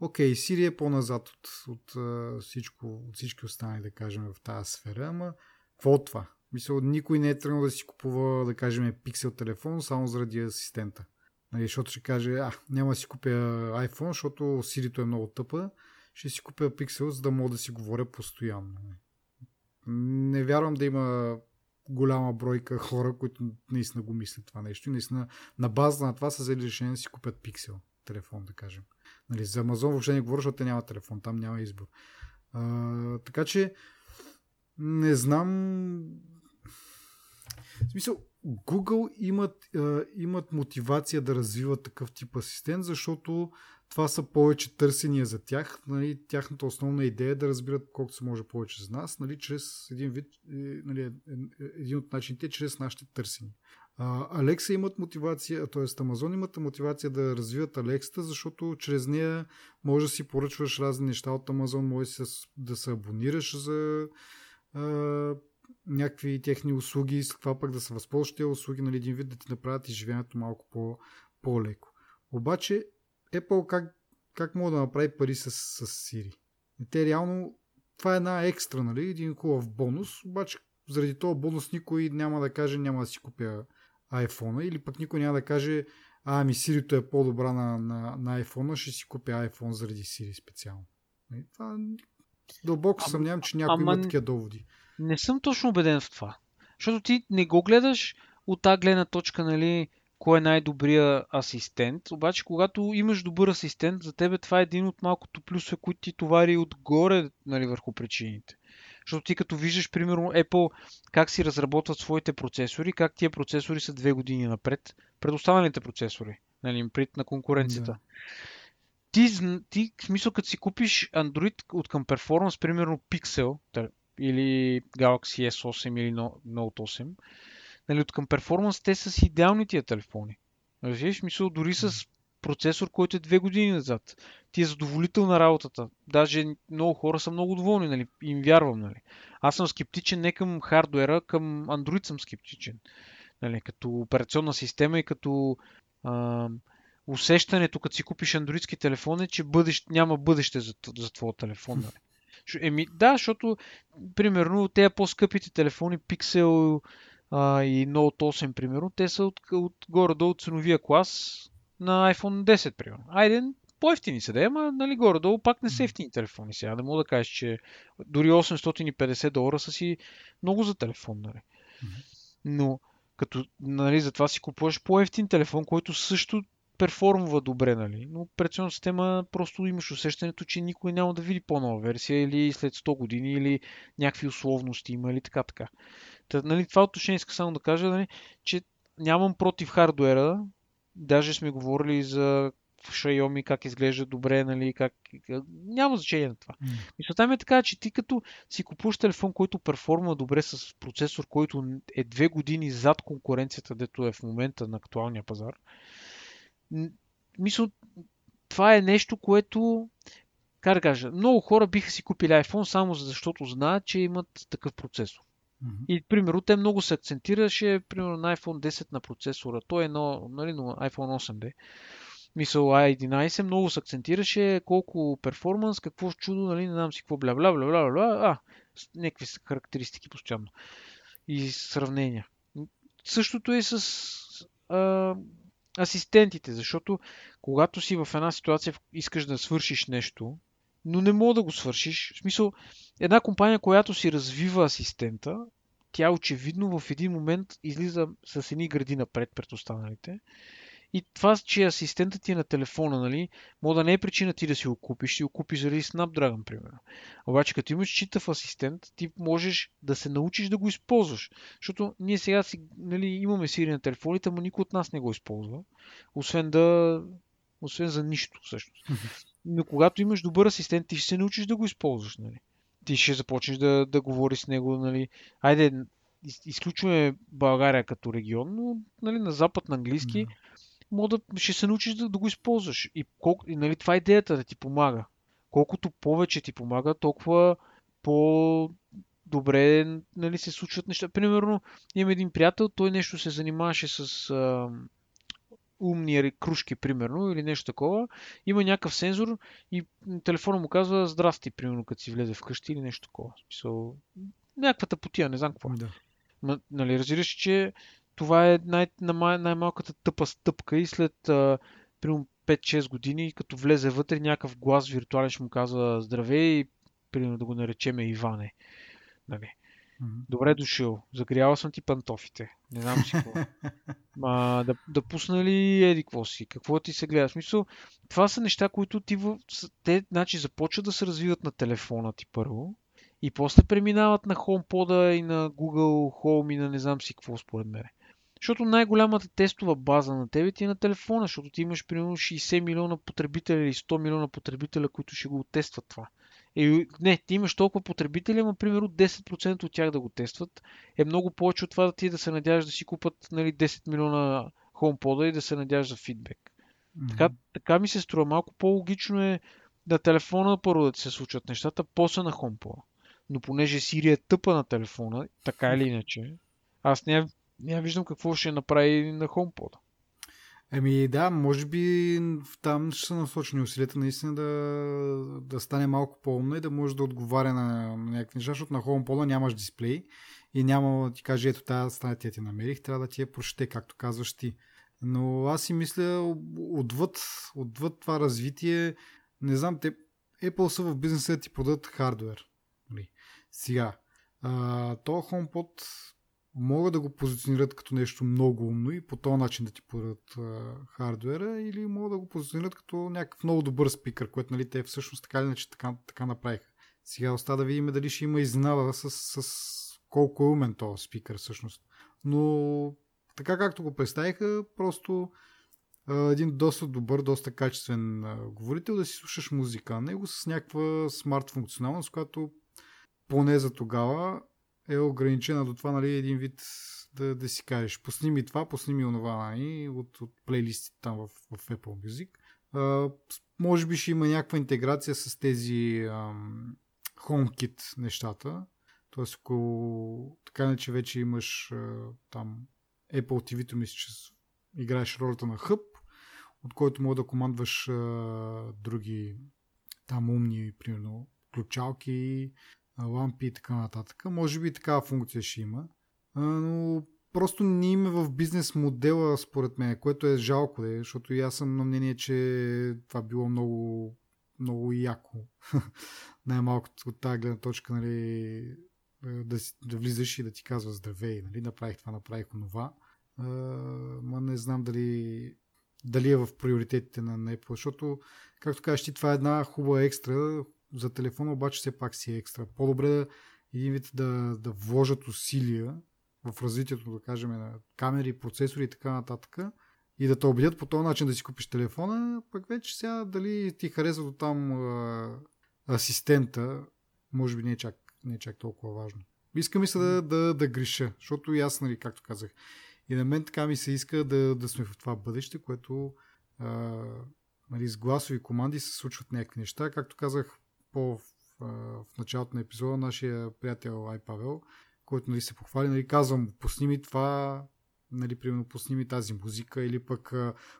окей, Сирия е по-назад от, от, от, всичко, от всички останали, да кажем, в тази сфера, ама какво от това? Мисля, никой не е тръгнал да си купува, да кажем, пиксел телефон само заради асистента. Нали, защото ще каже, а, няма да си купя iPhone, защото Siri е много тъпа, ще си купя Pixel, за да мога да си говоря постоянно. Не вярвам да има голяма бройка хора, които наистина го мислят това нещо. И наистина на база на това са взели решение да си купят Pixel телефон, да кажем. Нали, за Amazon въобще не говоря, защото няма телефон, там няма избор. А, така че не знам в смисъл, Google имат, а, имат мотивация да развиват такъв тип асистент, защото това са повече търсения за тях. Нали, тяхната основна идея е да разбират колкото се може повече за нас, нали, чрез един вид, е, нали, е, е, един от начините чрез нашите търсения. Алекса имат мотивация, т.е. Amazon имат мотивация да развиват Алексата, защото чрез нея може да си поръчваш разни неща от Amazon, може да се абонираш за някакви техни услуги, с това пък да се възползваш тези услуги, нали, един вид да ти направят изживението малко по, по-леко. Обаче Apple как, как мога да направи пари с, с Siri? И те реално, това е една екстра, нали, един хубав бонус, обаче заради този бонус никой няма да каже няма да си купя iPhone или пък никой няма да каже а, ами Siri е по-добра на, на, на iPhone, ще си купя iPhone заради Siri специално. Нали, това дълбоко съмнявам, че някой ама... има такива доводи. Не съм точно убеден в това. Защото ти не го гледаш от тази гледна точка, нали, кой е най-добрия асистент. Обаче, когато имаш добър асистент, за тебе това е един от малкото плюсове, които ти товари отгоре нали, върху причините. Защото ти като виждаш, примерно, Apple как си разработват своите процесори, как тия процесори са две години напред пред останалите процесори, нали, пред на конкуренцията. Да. Ти, ти, в смисъл, като си купиш Android от към перформанс, примерно Pixel, или Galaxy S8 или Note 8, нали, от към перформанс, те са си идеални тия телефони. Разбираш, мисъл, дори с процесор, който е две години назад. Ти е задоволителна работата. Даже много хора са много доволни, нали? Им вярвам, нали? Аз съм скептичен не към хардуера, към Android съм скептичен. Нали? Като операционна система и като а, усещането, като си купиш андроидски телефон е, че бъдещ, няма бъдеще за, за твоя телефон. Нали? Еми, да, защото, примерно, те по-скъпите телефони, Pixel а, и Note 8, примерно, те са от, от горе-долу ценовия клас на iPhone 10, примерно. Айде, по-ефтини са да ама нали, горе-долу пак не са ефтини телефони сега. Да мога да кажеш, че дори 850 долара са си много за телефон, нали. Но като нали, затова си купуваш по-ефтин телефон, който също перформва добре, нали? Но операционната система просто имаш усещането, че никой няма да види по-нова версия или след 100 години или някакви условности има или така така. Та, нали, това отношение иска само да кажа, нали, че нямам против хардуера. Даже сме говорили за Xiaomi как изглежда добре, нали, как... Няма значение на това. Mm. Мисълта ми е така, че ти като си купуваш телефон, който перформа добре с процесор, който е две години зад конкуренцията, дето е в момента на актуалния пазар, мисля, това е нещо, което как да кажа, много хора биха си купили iPhone само защото знаят, че имат такъв процесор. Mm-hmm. И, примерно, те много се акцентираше, примерно, на iPhone 10 на процесора. Той е едно, нали, но iPhone 8 бе. Мисъл A11 много се акцентираше колко перформанс, какво чудо, нали, не знам си какво, бля, бля, бля, бля, бля, а, някакви характеристики постоянно. И сравнения. Същото е с а, асистентите, защото когато си в една ситуация искаш да свършиш нещо, но не мога да го свършиш. В смисъл, една компания, която си развива асистента, тя очевидно в един момент излиза с едни гради напред пред останалите. И това, че асистентът ти е на телефона, нали, може да не е причина ти да си го купиш, си го купиш заради Snapdragon, примерно. Обаче, като имаш читав асистент, ти можеш да се научиш да го използваш. Защото ние сега си, нали, имаме Siri на телефоните, но никой от нас не го използва. Освен да... Освен за нищо, всъщност. Но когато имаш добър асистент, ти ще се научиш да го използваш, нали. Ти ще започнеш да, да говориш с него, нали. Айде, изключваме България като регион, но нали, на запад на английски mm мога да, ще се научиш да, да го използваш. И, колко, и нали, това е идеята да ти помага. Колкото повече ти помага, толкова по добре нали, се случват неща. Примерно, имам един приятел, той нещо се занимаваше с а, умни кружки, примерно, или нещо такова. Има някакъв сензор и телефона му казва здрасти, примерно, като си влезе вкъщи или нещо такова. Смисъл, някаква тъпотия, не знам какво. Да. Ма, нали, разбираш, че това е най- най-малката тъпа стъпка и след а, примерно 5-6 години, като влезе вътре, някакъв глас виртуален ще му казва здравей и примерно да го наречеме Иване. Нали. Mm-hmm. Добре дошъл. Загряла съм ти пантофите. Не знам си какво. Ма, да, да пусна ли еди какво си? Какво ти се гледа? В смисъл, това са неща, които ти в... те значи, започват да се развиват на телефона ти първо и после преминават на HomePod и на Google Home и на не знам си какво според мен. Защото най-голямата тестова база на тебе ти е на телефона, защото ти имаш примерно 60 милиона потребителя или 100 милиона потребителя, които ще го тестват това. Е, не, ти имаш толкова потребители, но примерно 10% от тях да го тестват. Е много повече от това да ти да се надяваш да си купат нали, 10 милиона HomePod и да се надяваш за фидбек. Mm-hmm. Така, така ми се струва. Малко по-логично е на телефона първо да ти се случват нещата, после на HomePod. Но понеже Сирия е тъпа на телефона, така или иначе, аз не виждам какво ще направи на HomePod. Еми да, може би там ще са насочени усилията наистина да, да стане малко по-умно и да може да отговаря на, някакви неща, защото на HomePod нямаш дисплей и няма да ти каже, ето тази стая ти я ти намерих, трябва да ти я прочете, както казваш ти. Но аз си мисля, отвъд, отвъд това развитие, не знам, те, Apple са в бизнеса да ти продадат хардвер. Нали? Сега, а, то HomePod могат да го позиционират като нещо много умно и по този начин да ти подадат хардвера или могат да го позиционират като някакъв много добър спикър, което нали, те всъщност така или иначе така, така направиха. Сега остава да видим дали ще има изненада с, с колко е умен този спикър всъщност. Но така както го представиха, просто един доста добър, доста качествен говорител да си слушаш музика. А него с някаква смарт функционалност, която поне за тогава е ограничена до това, нали, един вид да, да си кажеш, пусни ми това, пусни ми онова, нали, от, от плейлистите там в, в Apple Music. А, може би ще има някаква интеграция с тези ам, HomeKit нещата. Тоест, ако така не че вече имаш а, там Apple TV-то мисля, че играеш ролята на хъб, от който може да командваш а, други там умни, примерно, ключалки, лампи и така нататък. Може би такава функция ще има, но просто не има в бизнес модела, според мен, което е жалко, де, защото и аз съм на мнение, че това било много, много яко. Най-малкото от тази гледна точка, нали, да, си, да влизаш и да ти казва здравей, нали, направих това, направих това. ма не знам дали, дали е в приоритетите на Apple, защото, както кажеш ти, това е една хубава екстра, за телефона обаче все пак си е екстра. По-добре да един вид да, да вложат усилия в развитието, да кажем, на камери, процесори и така нататък. и да те убедят по този начин да си купиш телефона, пък вече сега дали ти харесва до там а, асистента, може би не е чак, не е чак толкова важно. Иска ми се да, да, да греша, защото и аз, нали, както казах, и на мен така ми се иска да, да сме в това бъдеще, което а, нали, с гласови команди се случват някакви неща. Както казах по, в, началото на епизода, нашия приятел Ай Павел, който нали, се похвали, нали, казвам, пусни ми това, нали, примерно пусни ми тази музика или пък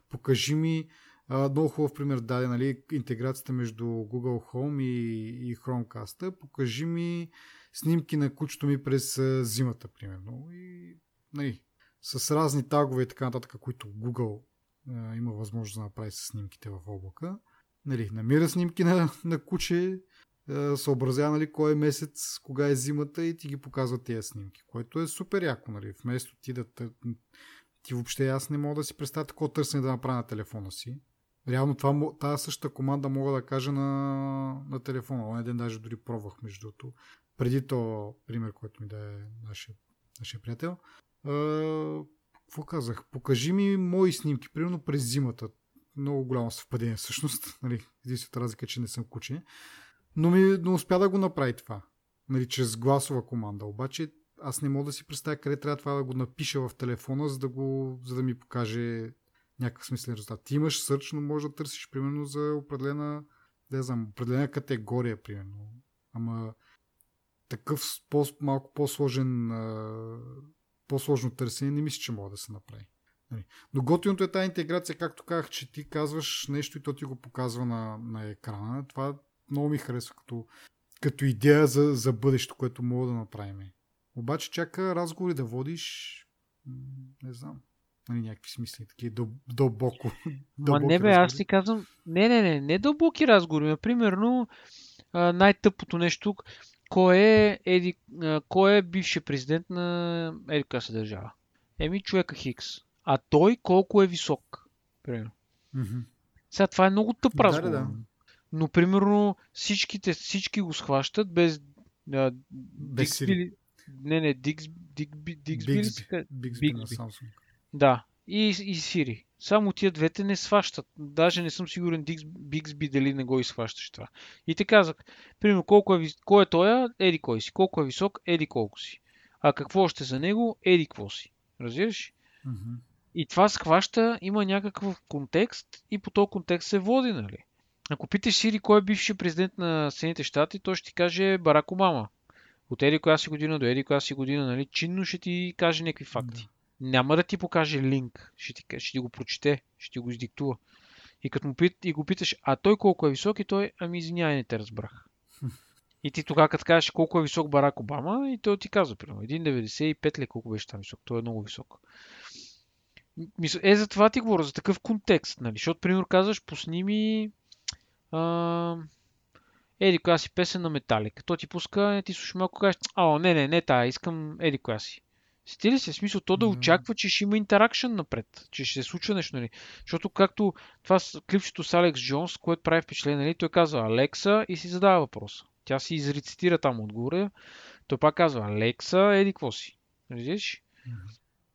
покажи ми много хубав пример даде, нали, интеграцията между Google Home и, и Chromecast. Покажи ми снимки на кучето ми през зимата, примерно. И, нали, с разни тагове и така нататък, които Google а, има възможност да направи с снимките в облака. Нали, намира снимки на, на куче, съобразява нали, кой е месец, кога е зимата и ти ги показва тези снимки, което е супер яко. Нали. Вместо ти да ти въобще аз не мога да си представя такова търсене да направя на телефона си. Реално това, тази същата команда мога да кажа на, на телефона. Онен ден даже дори пробвах между другото. Преди то пример, който ми да е нашия, нашия приятел. А, какво казах? Покажи ми мои снимки, примерно през зимата. Много голямо съвпадение всъщност. Нали, единствената разлика е, че не съм куче. Но ми но успя да го направи това. Нали, чрез гласова команда. Обаче аз не мога да си представя къде трябва това да го напиша в телефона, за да, го, за да ми покаже някакъв смислен резултат. Ти имаш сърч, но можеш да търсиш примерно за определена, да знам, определена категория, примерно. Ама такъв по, малко по-сложен по-сложно търсене не мисля, че може да се направи. Нали. Но готиното е тази интеграция, както казах, че ти казваш нещо и то ти го показва на, на екрана. Това много ми харесва като, като идея за, за бъдещето, което мога да направим. Обаче чака разговори да водиш, не знам, нали, някакви смисли, такива дъл, дълбоко. Ма не бе, разговори. аз ти казвам, не, не, не, не дълбоки разговори, примерно най-тъпото нещо, кой е, еди, кой е бившия президент на еди се държава? Еми човека Хикс. А той колко е висок? Примерно. Mm-hmm. Сега това е много тъп разговор. Да, да. Но примерно всичките, всички го схващат без... А, без Диксби, не, не, Дикс, Дикби, Диксби, Бигсби, Бигсби на Samsung. Да, и, и Siri. Само тия двете не сващат. Даже не съм сигурен Бигсби дали не го изхващаш това. И те казах, примерно, колко е, кой е той, еди кой си. Колко е висок, еди колко си. А какво още за него, еди какво си. Разбираш? Mm-hmm. И това схваща, има някакъв контекст и по този контекст се води, нали? Ако питаш Сири кой е бивши президент на Съединените щати, той ще ти каже Барак Обама. От еди коя си година до еди коя си година, нали? Чинно ще ти каже някакви факти. Да няма да ти покаже линк, ще ти, ще ти го прочете, ще ти го издиктува. И като му пит, и го питаш, а той колко е висок и той, ами извинявай, не те разбрах. И ти тогава като кажеш колко е висок Барак Обама и той ти казва, примерно, 1,95 ли колко беше там висок, той е много висок. Е, за това ти говоря, за такъв контекст, нали? Защото, примерно, казваш, пусни ми а, еди коя си песен на Металик. То ти пуска, ти слушаш малко, кажеш, а, не, не, не тая, искам еди коя си. Стили се, смисъл, то да очаква, че ще има интеракшн напред, че ще се случва нещо, нали? Защото както това с клипчето с Алекс Джонс, което прави впечатление, нали? Той казва Алекса и си задава въпроса. Тя си изрецитира там отгоре. Той пак казва Алекса, еди какво си. Виждаш?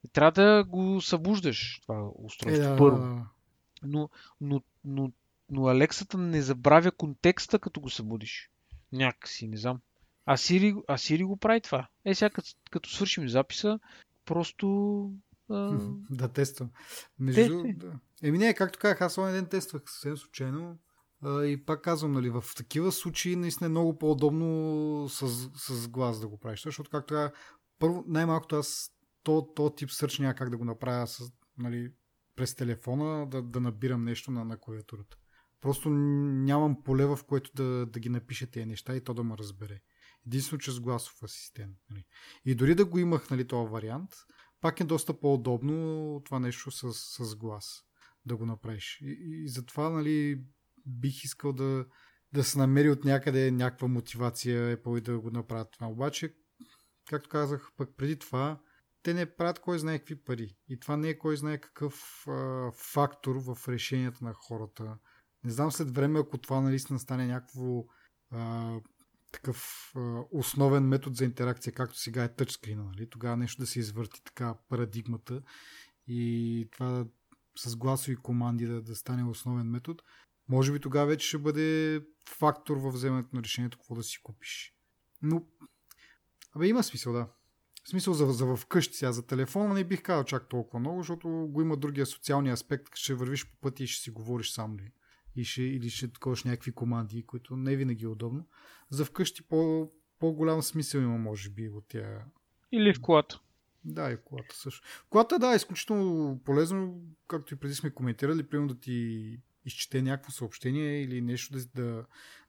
И трябва да го събуждаш това устройство. Е, да. Първо. Но, но, но, но Алексата не забравя контекста, като го събудиш. Някакси, не знам. А Сири, а Сири го прави това. Е, сега като, като свършим записа, просто... А... да, тествам. Между... Да. Еми не, както казах, аз онен ден тествах съвсем случайно. А, и пак казвам, нали, в такива случаи наистина е много по-удобно с, с глас да го правиш. Защото както казах, първо, най-малкото аз то, то тип сърч няма как да го направя с, нали, през телефона, да, да набирам нещо на, на клавиатурата. Просто нямам поле, в което да, да ги напиша тези неща и то да ме разбере единствено чрез гласов асистент. Нали. И дори да го имах нали, този вариант, пак е доста по-удобно това нещо с, с глас да го направиш. И, и затова нали, бих искал да, да се намери от някъде някаква мотивация Apple и да го направят това. Обаче, както казах пък преди това, те не правят кой знае какви пари. И това не е кой знае какъв а, фактор в решенията на хората. Не знам след време, ако това наистина стане някакво а, такъв а, основен метод за интеракция, както сега е тъчскрина. Нали? Тогава нещо да се извърти така парадигмата и това с гласови команди да, да стане основен метод, може би тогава вече ще бъде фактор във вземането на решението какво да си купиш. Но, абе има смисъл, да. В смисъл за, за вкъщи сега. За телефона не бих казал чак толкова много, защото го има другия социалния аспект, ще вървиш по пъти и ще си говориш сам ли. И ще, или ще таковаш някакви команди, които не винаги е удобно. За вкъщи по, по-голям смисъл има, може би, от тя. Или в колата. Да, и в колата също. В колата, да, е изключително полезно, както и преди сме коментирали, примерно да ти изчете някакво съобщение или нещо да, да,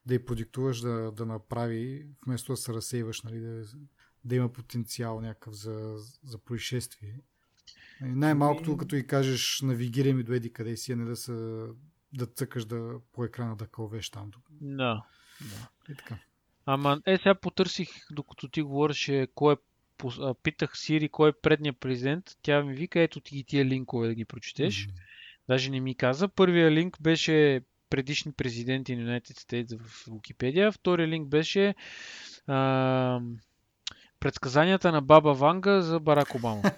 да я продиктуваш да, да направи, вместо да се разсейваш, нали, да, да има потенциал някакъв за, за происшествие. Нали, най-малкото, ами- като и кажеш, навигирай ми до еди къде си, а не да, са, да цъкаш да, по екрана да кълвеш там. Да. да. И така. Ама, е, сега потърсих, докато ти говореше, кой е питах Сири кой е предният президент, тя ми вика, ето ти ги тия линкове да ги прочетеш. Mm-hmm. Даже не ми каза. Първия линк беше предишни президенти на United States в Википедия. Втория линк беше а, предсказанията на Баба Ванга за Барак Обама.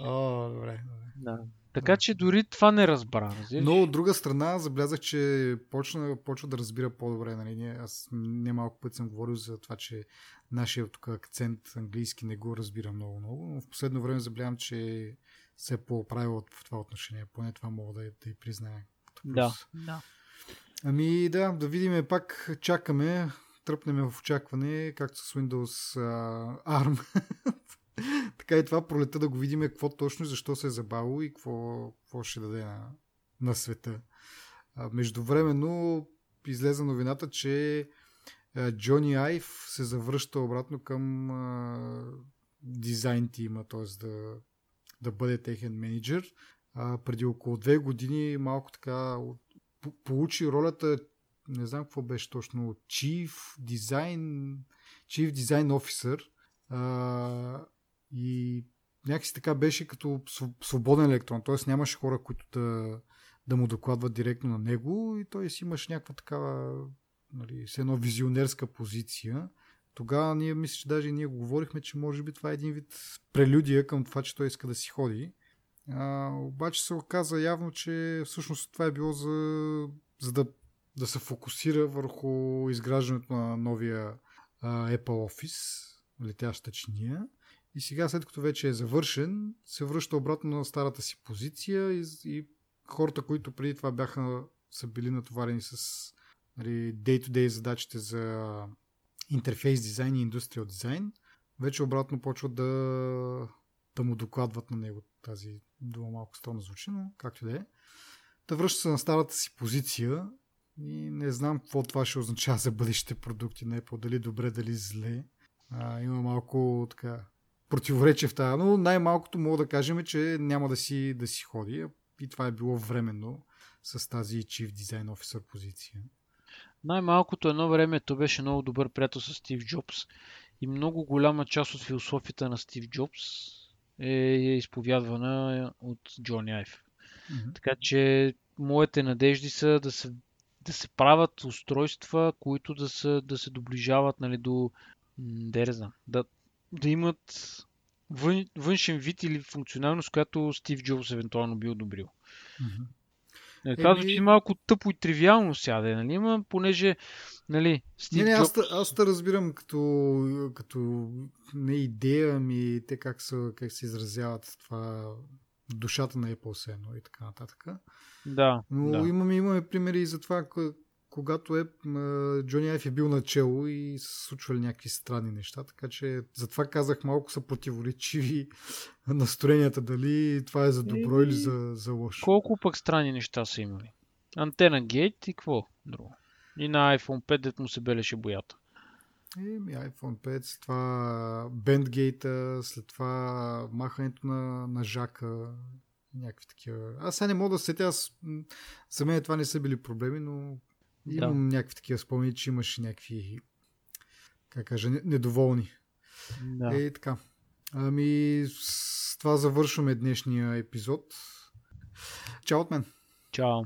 О, добре. Да. Така че дори това не разбра. Разбираш? Но от друга страна забелязах, че почна, почва да разбира по-добре. Нали? Аз не малко път съм говорил за това, че нашия тук акцент английски не го разбира много-много, но в последно време забелявам, че се е поправил в това отношение. Поне това мога да, да и призная. Да, да. Ами да, да видим пак, чакаме, тръпнем в очакване, както с Windows uh, ARM. така и това пролета да го видим какво точно, защо се е забавило и какво, какво ще даде на, на света. А, междувременно излезе новината, че Джони Айв се завръща обратно към а, дизайн тима, т.е. Да, да бъде техен менеджер. А, преди около две години малко така получи ролята, не знам какво беше точно, Chief Design, Chief Design Officer. А, и някакси така беше като свободен електрон, т.е. нямаше хора, които да, да му докладват директно на него и той си имаш някаква такава нали, с едно визионерска позиция. Тогава ние мисля, че даже ние го говорихме, че може би това е един вид прелюдия към това, че той иска да си ходи. А, обаче се оказа явно, че всъщност това е било за, за да, да се фокусира върху изграждането на новия а, Apple Office, летяща чиния. И сега, след като вече е завършен, се връща обратно на старата си позиция и, и хората, които преди това бяха са били натоварени с нали, day-to-day задачите за интерфейс дизайн и индустриал дизайн, вече обратно почват да, да му докладват на него тази дума малко странно звучи, но както да е. Да връща се на старата си позиция и не знам какво това ще означава за бъдещите продукти на Apple, дали добре, дали зле. А, има малко така противоречие в тази, но най-малкото мога да кажем, че няма да си, да си ходи и това е било временно с тази Chief Design Officer позиция. Най-малкото едно време той беше много добър приятел с Стив Джобс и много голяма част от философията на Стив Джобс е изповядвана от Джони Айв. Mm-hmm. Така че моите надежди са да се, да се правят устройства, които да, са, да се доближават нали, до да, знам, да, да имат вън, външен вид или функционалност, която Стив Джобс евентуално би одобрил. Mm-hmm. Това звучи малко тъпо и тривиално сяде, нали? Ма, понеже, нали, Стив не, не, аз, аз те разбирам като, като не идея ми, те как, са, как се изразяват това душата на Apple сено и така нататък. Да. Но да. Имаме, имаме примери и за това, когато е, Джони Айф е бил начало и са случвали някакви странни неща, така че затова казах малко са противоречиви настроенията, дали това е за добро и... или за, за лошо. Колко пък странни неща са имали? Антена гейт и какво друго? И на iPhone 5, дет му се белеше боята. Еми, iPhone 5, след това бендгейта, след това махането на, на жака, някакви такива. Аз сега не мога да сетя, аз, за мен това не са били проблеми, но Имам да. някакви такива спомени, че имаш някакви, как кажа, недоволни. Да. Е, така. Ами, с това завършваме днешния епизод. Чао от мен. Чао.